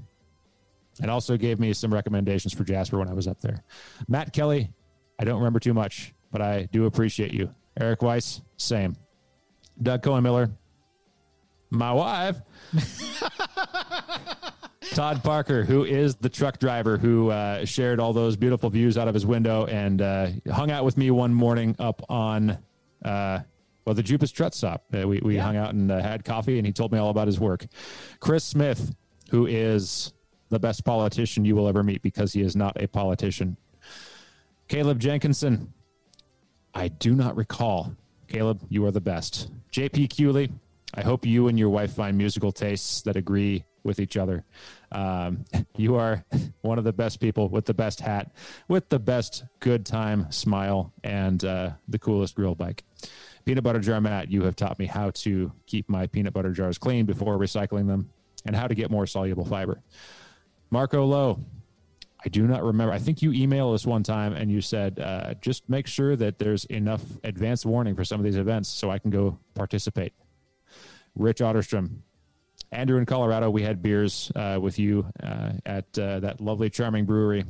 A: and also gave me some recommendations for Jasper when I was up there. Matt Kelly, I don't remember too much, but I do appreciate you. Eric Weiss, same. Doug Cohen Miller, my wife. Todd Parker, who is the truck driver who uh, shared all those beautiful views out of his window and uh, hung out with me one morning up on, uh, well, the Jubitz Truck Stop. Uh, we we
C: Yeah.
A: hung out and uh, had coffee, and he told me all about his work. Chris Smith, who is the best politician you will ever meet because he is not a politician. Caleb Jenkinson, I do not recall. Caleb, you are the best. JP Cooley, I hope you and your wife find musical tastes that agree with each other. Um, you are one of the best people with the best hat, with the best good time smile, and uh, the coolest grill bike. Peanut butter jar Matt, you have taught me how to keep my peanut butter jars clean before recycling them and how to get more soluble fiber. Marco Lowe, I do not remember. I think you emailed us one time and you said, uh, just make sure that there's enough advance warning for some of these events so I can go participate. Rich Otterstrom, Andrew in Colorado, we had beers uh, with you uh, at uh, that lovely, charming brewery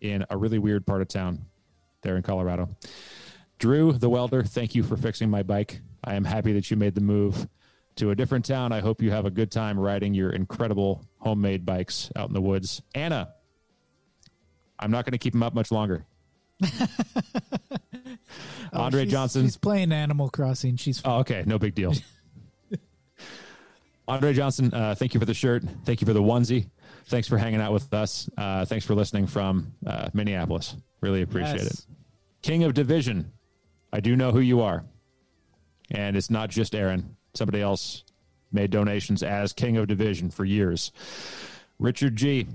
A: in a really weird part of town there in Colorado. Drew, the welder, thank you for fixing my bike. I am happy that you made the move to a different town. I hope you have a good time riding your incredible homemade bikes out in the woods. Anna, I'm not going to keep him up much longer.
C: Oh,
A: Andre
C: she's-
A: Johnson.
C: She's playing Animal Crossing. She's
A: Oh, okay. No big deal. Andre Johnson, uh, thank you for the shirt. Thank you for the onesie. Thanks for hanging out with us. Uh, thanks for listening from uh, Minneapolis. Really appreciate
C: Yes.
A: it. King of Division, I do know who you are. And it's not just Aaron. Somebody else made donations as King of Division for years. Richard G.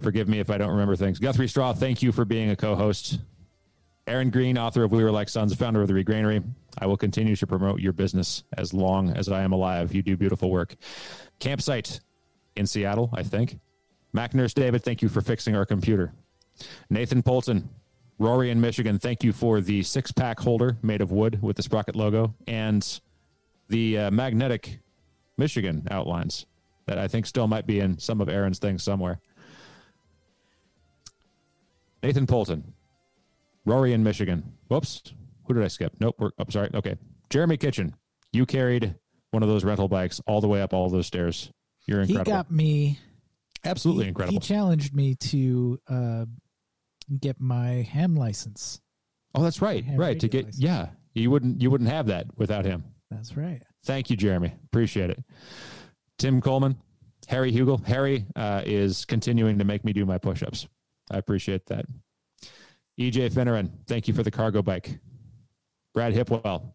A: Forgive me if I don't remember things. Guthrie Straw, thank you for being a co host. Aaron Green, author of We Were Like Sons, founder of the Regranary. I will continue to promote your business as long as I am alive. You do beautiful work. Campsite in Seattle, I think. Mac Nurse David, thank you for fixing our computer. Nathan Polton, Rory in Michigan, thank you for the six pack holder made of wood with the Sprocket logo and the uh, magnetic Michigan outlines that I think still might be in some of Aaron's things somewhere. Nathan Polton, Rory in Michigan. Whoops. Who did I skip? Nope. We're, oh, sorry. Okay. Jeremy Kitchen, you carried one of those rental bikes all the way up all those stairs. You're incredible.
C: he got me.
A: Absolutely
C: he,
A: incredible.
C: He challenged me to uh, get my ham license.
A: oh, that's right. Right. To get
C: license.
A: yeah, you wouldn't you wouldn't have that without him.
C: That's right.
A: Thank you, Jeremy. Appreciate it. Tim Coleman, Harry Hugel. Harry uh, is continuing to make me do my push-ups. I appreciate that. EJ Finneran, thank you for the cargo bike. Brad Hipwell,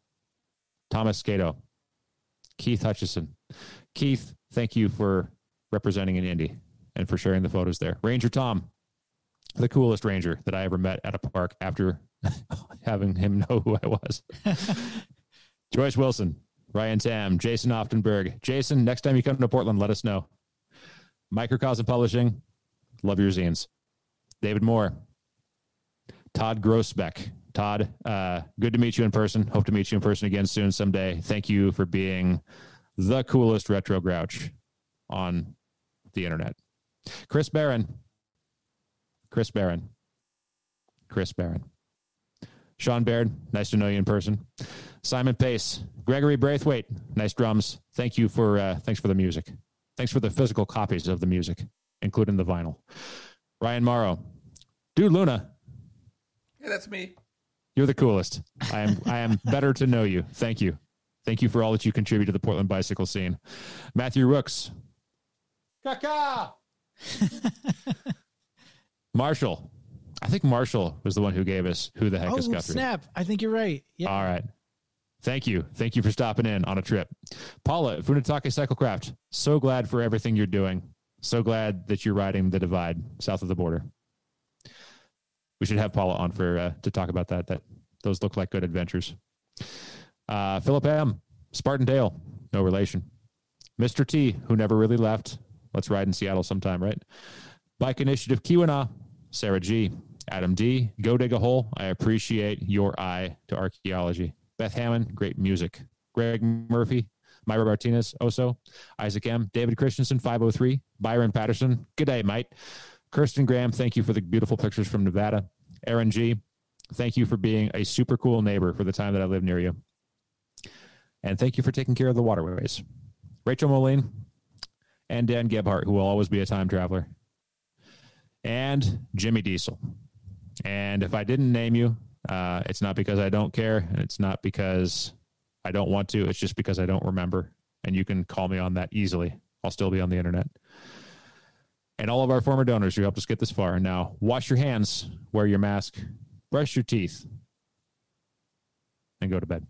A: Thomas Skato, Keith Hutchison. Keith, thank you for representing in Indy and for sharing the photos there. Ranger Tom, the coolest ranger that I ever met at a park after having him know who I was. Joyce Wilson, Ryan Tam, Jason Oftenberg. Jason, next time you come to Portland, let us know. Microcosm Publishing, love your zines. David Moore, Todd Grossbeck. Todd, uh, good to meet you in person. Hope to meet you in person again soon someday. Thank you for being the coolest retro grouch on the internet. Chris Barron. Chris Barron. Chris Barron. Sean Baird, nice to know you in person. Simon Pace, Gregory Braithwaite, nice drums. Thank you for uh, thanks for the music. Thanks for the physical copies of the music, including the vinyl. Ryan Morrow, dude Luna,
B: Yeah, that's me.
A: you're the coolest. I am I am better to know you. Thank you. Thank you for all that you contribute to the Portland bicycle scene. Matthew Rooks. Kaka. Marshall. I think Marshall was the one who gave us who the heck
C: oh
A: is Guthrie.
C: snap! I think you're right. Yeah.
A: All right. Thank you. Thank you for stopping in on a trip. Paula, Funatake Cyclecraft, so glad for everything you're doing. So glad that you're riding the divide south of the border. We should have Paula on for uh, to talk about that. That those look like good adventures. Uh, Philip M. Spartan Dale, no relation. Mr. T, who never really left. Let's ride in Seattle sometime, right? Bike Initiative Keweenaw, Sarah G. Adam D. Go dig a hole. I appreciate your eye to archaeology. Beth Hammond, great music. Greg Murphy, Myra Martinez, Oso, Isaac M. David Christensen, 503. Byron Patterson, good day, mate. Kirsten Graham, thank you for the beautiful pictures from Nevada. Aaron G., thank you for being a super cool neighbor for the time that I live near you. And thank you for taking care of the waterways. Rachel Moline and Dan Gebhart, who will always be a time traveler. And Jimmy Diesel. And if I didn't name you, uh, it's not because I don't care. And it's not because I don't want to. It's just because I don't remember. And you can call me on that easily. I'll still be on the internet. And all of our former donors who helped us get this far. Now, wash your hands, wear your mask, brush your teeth, and go to bed.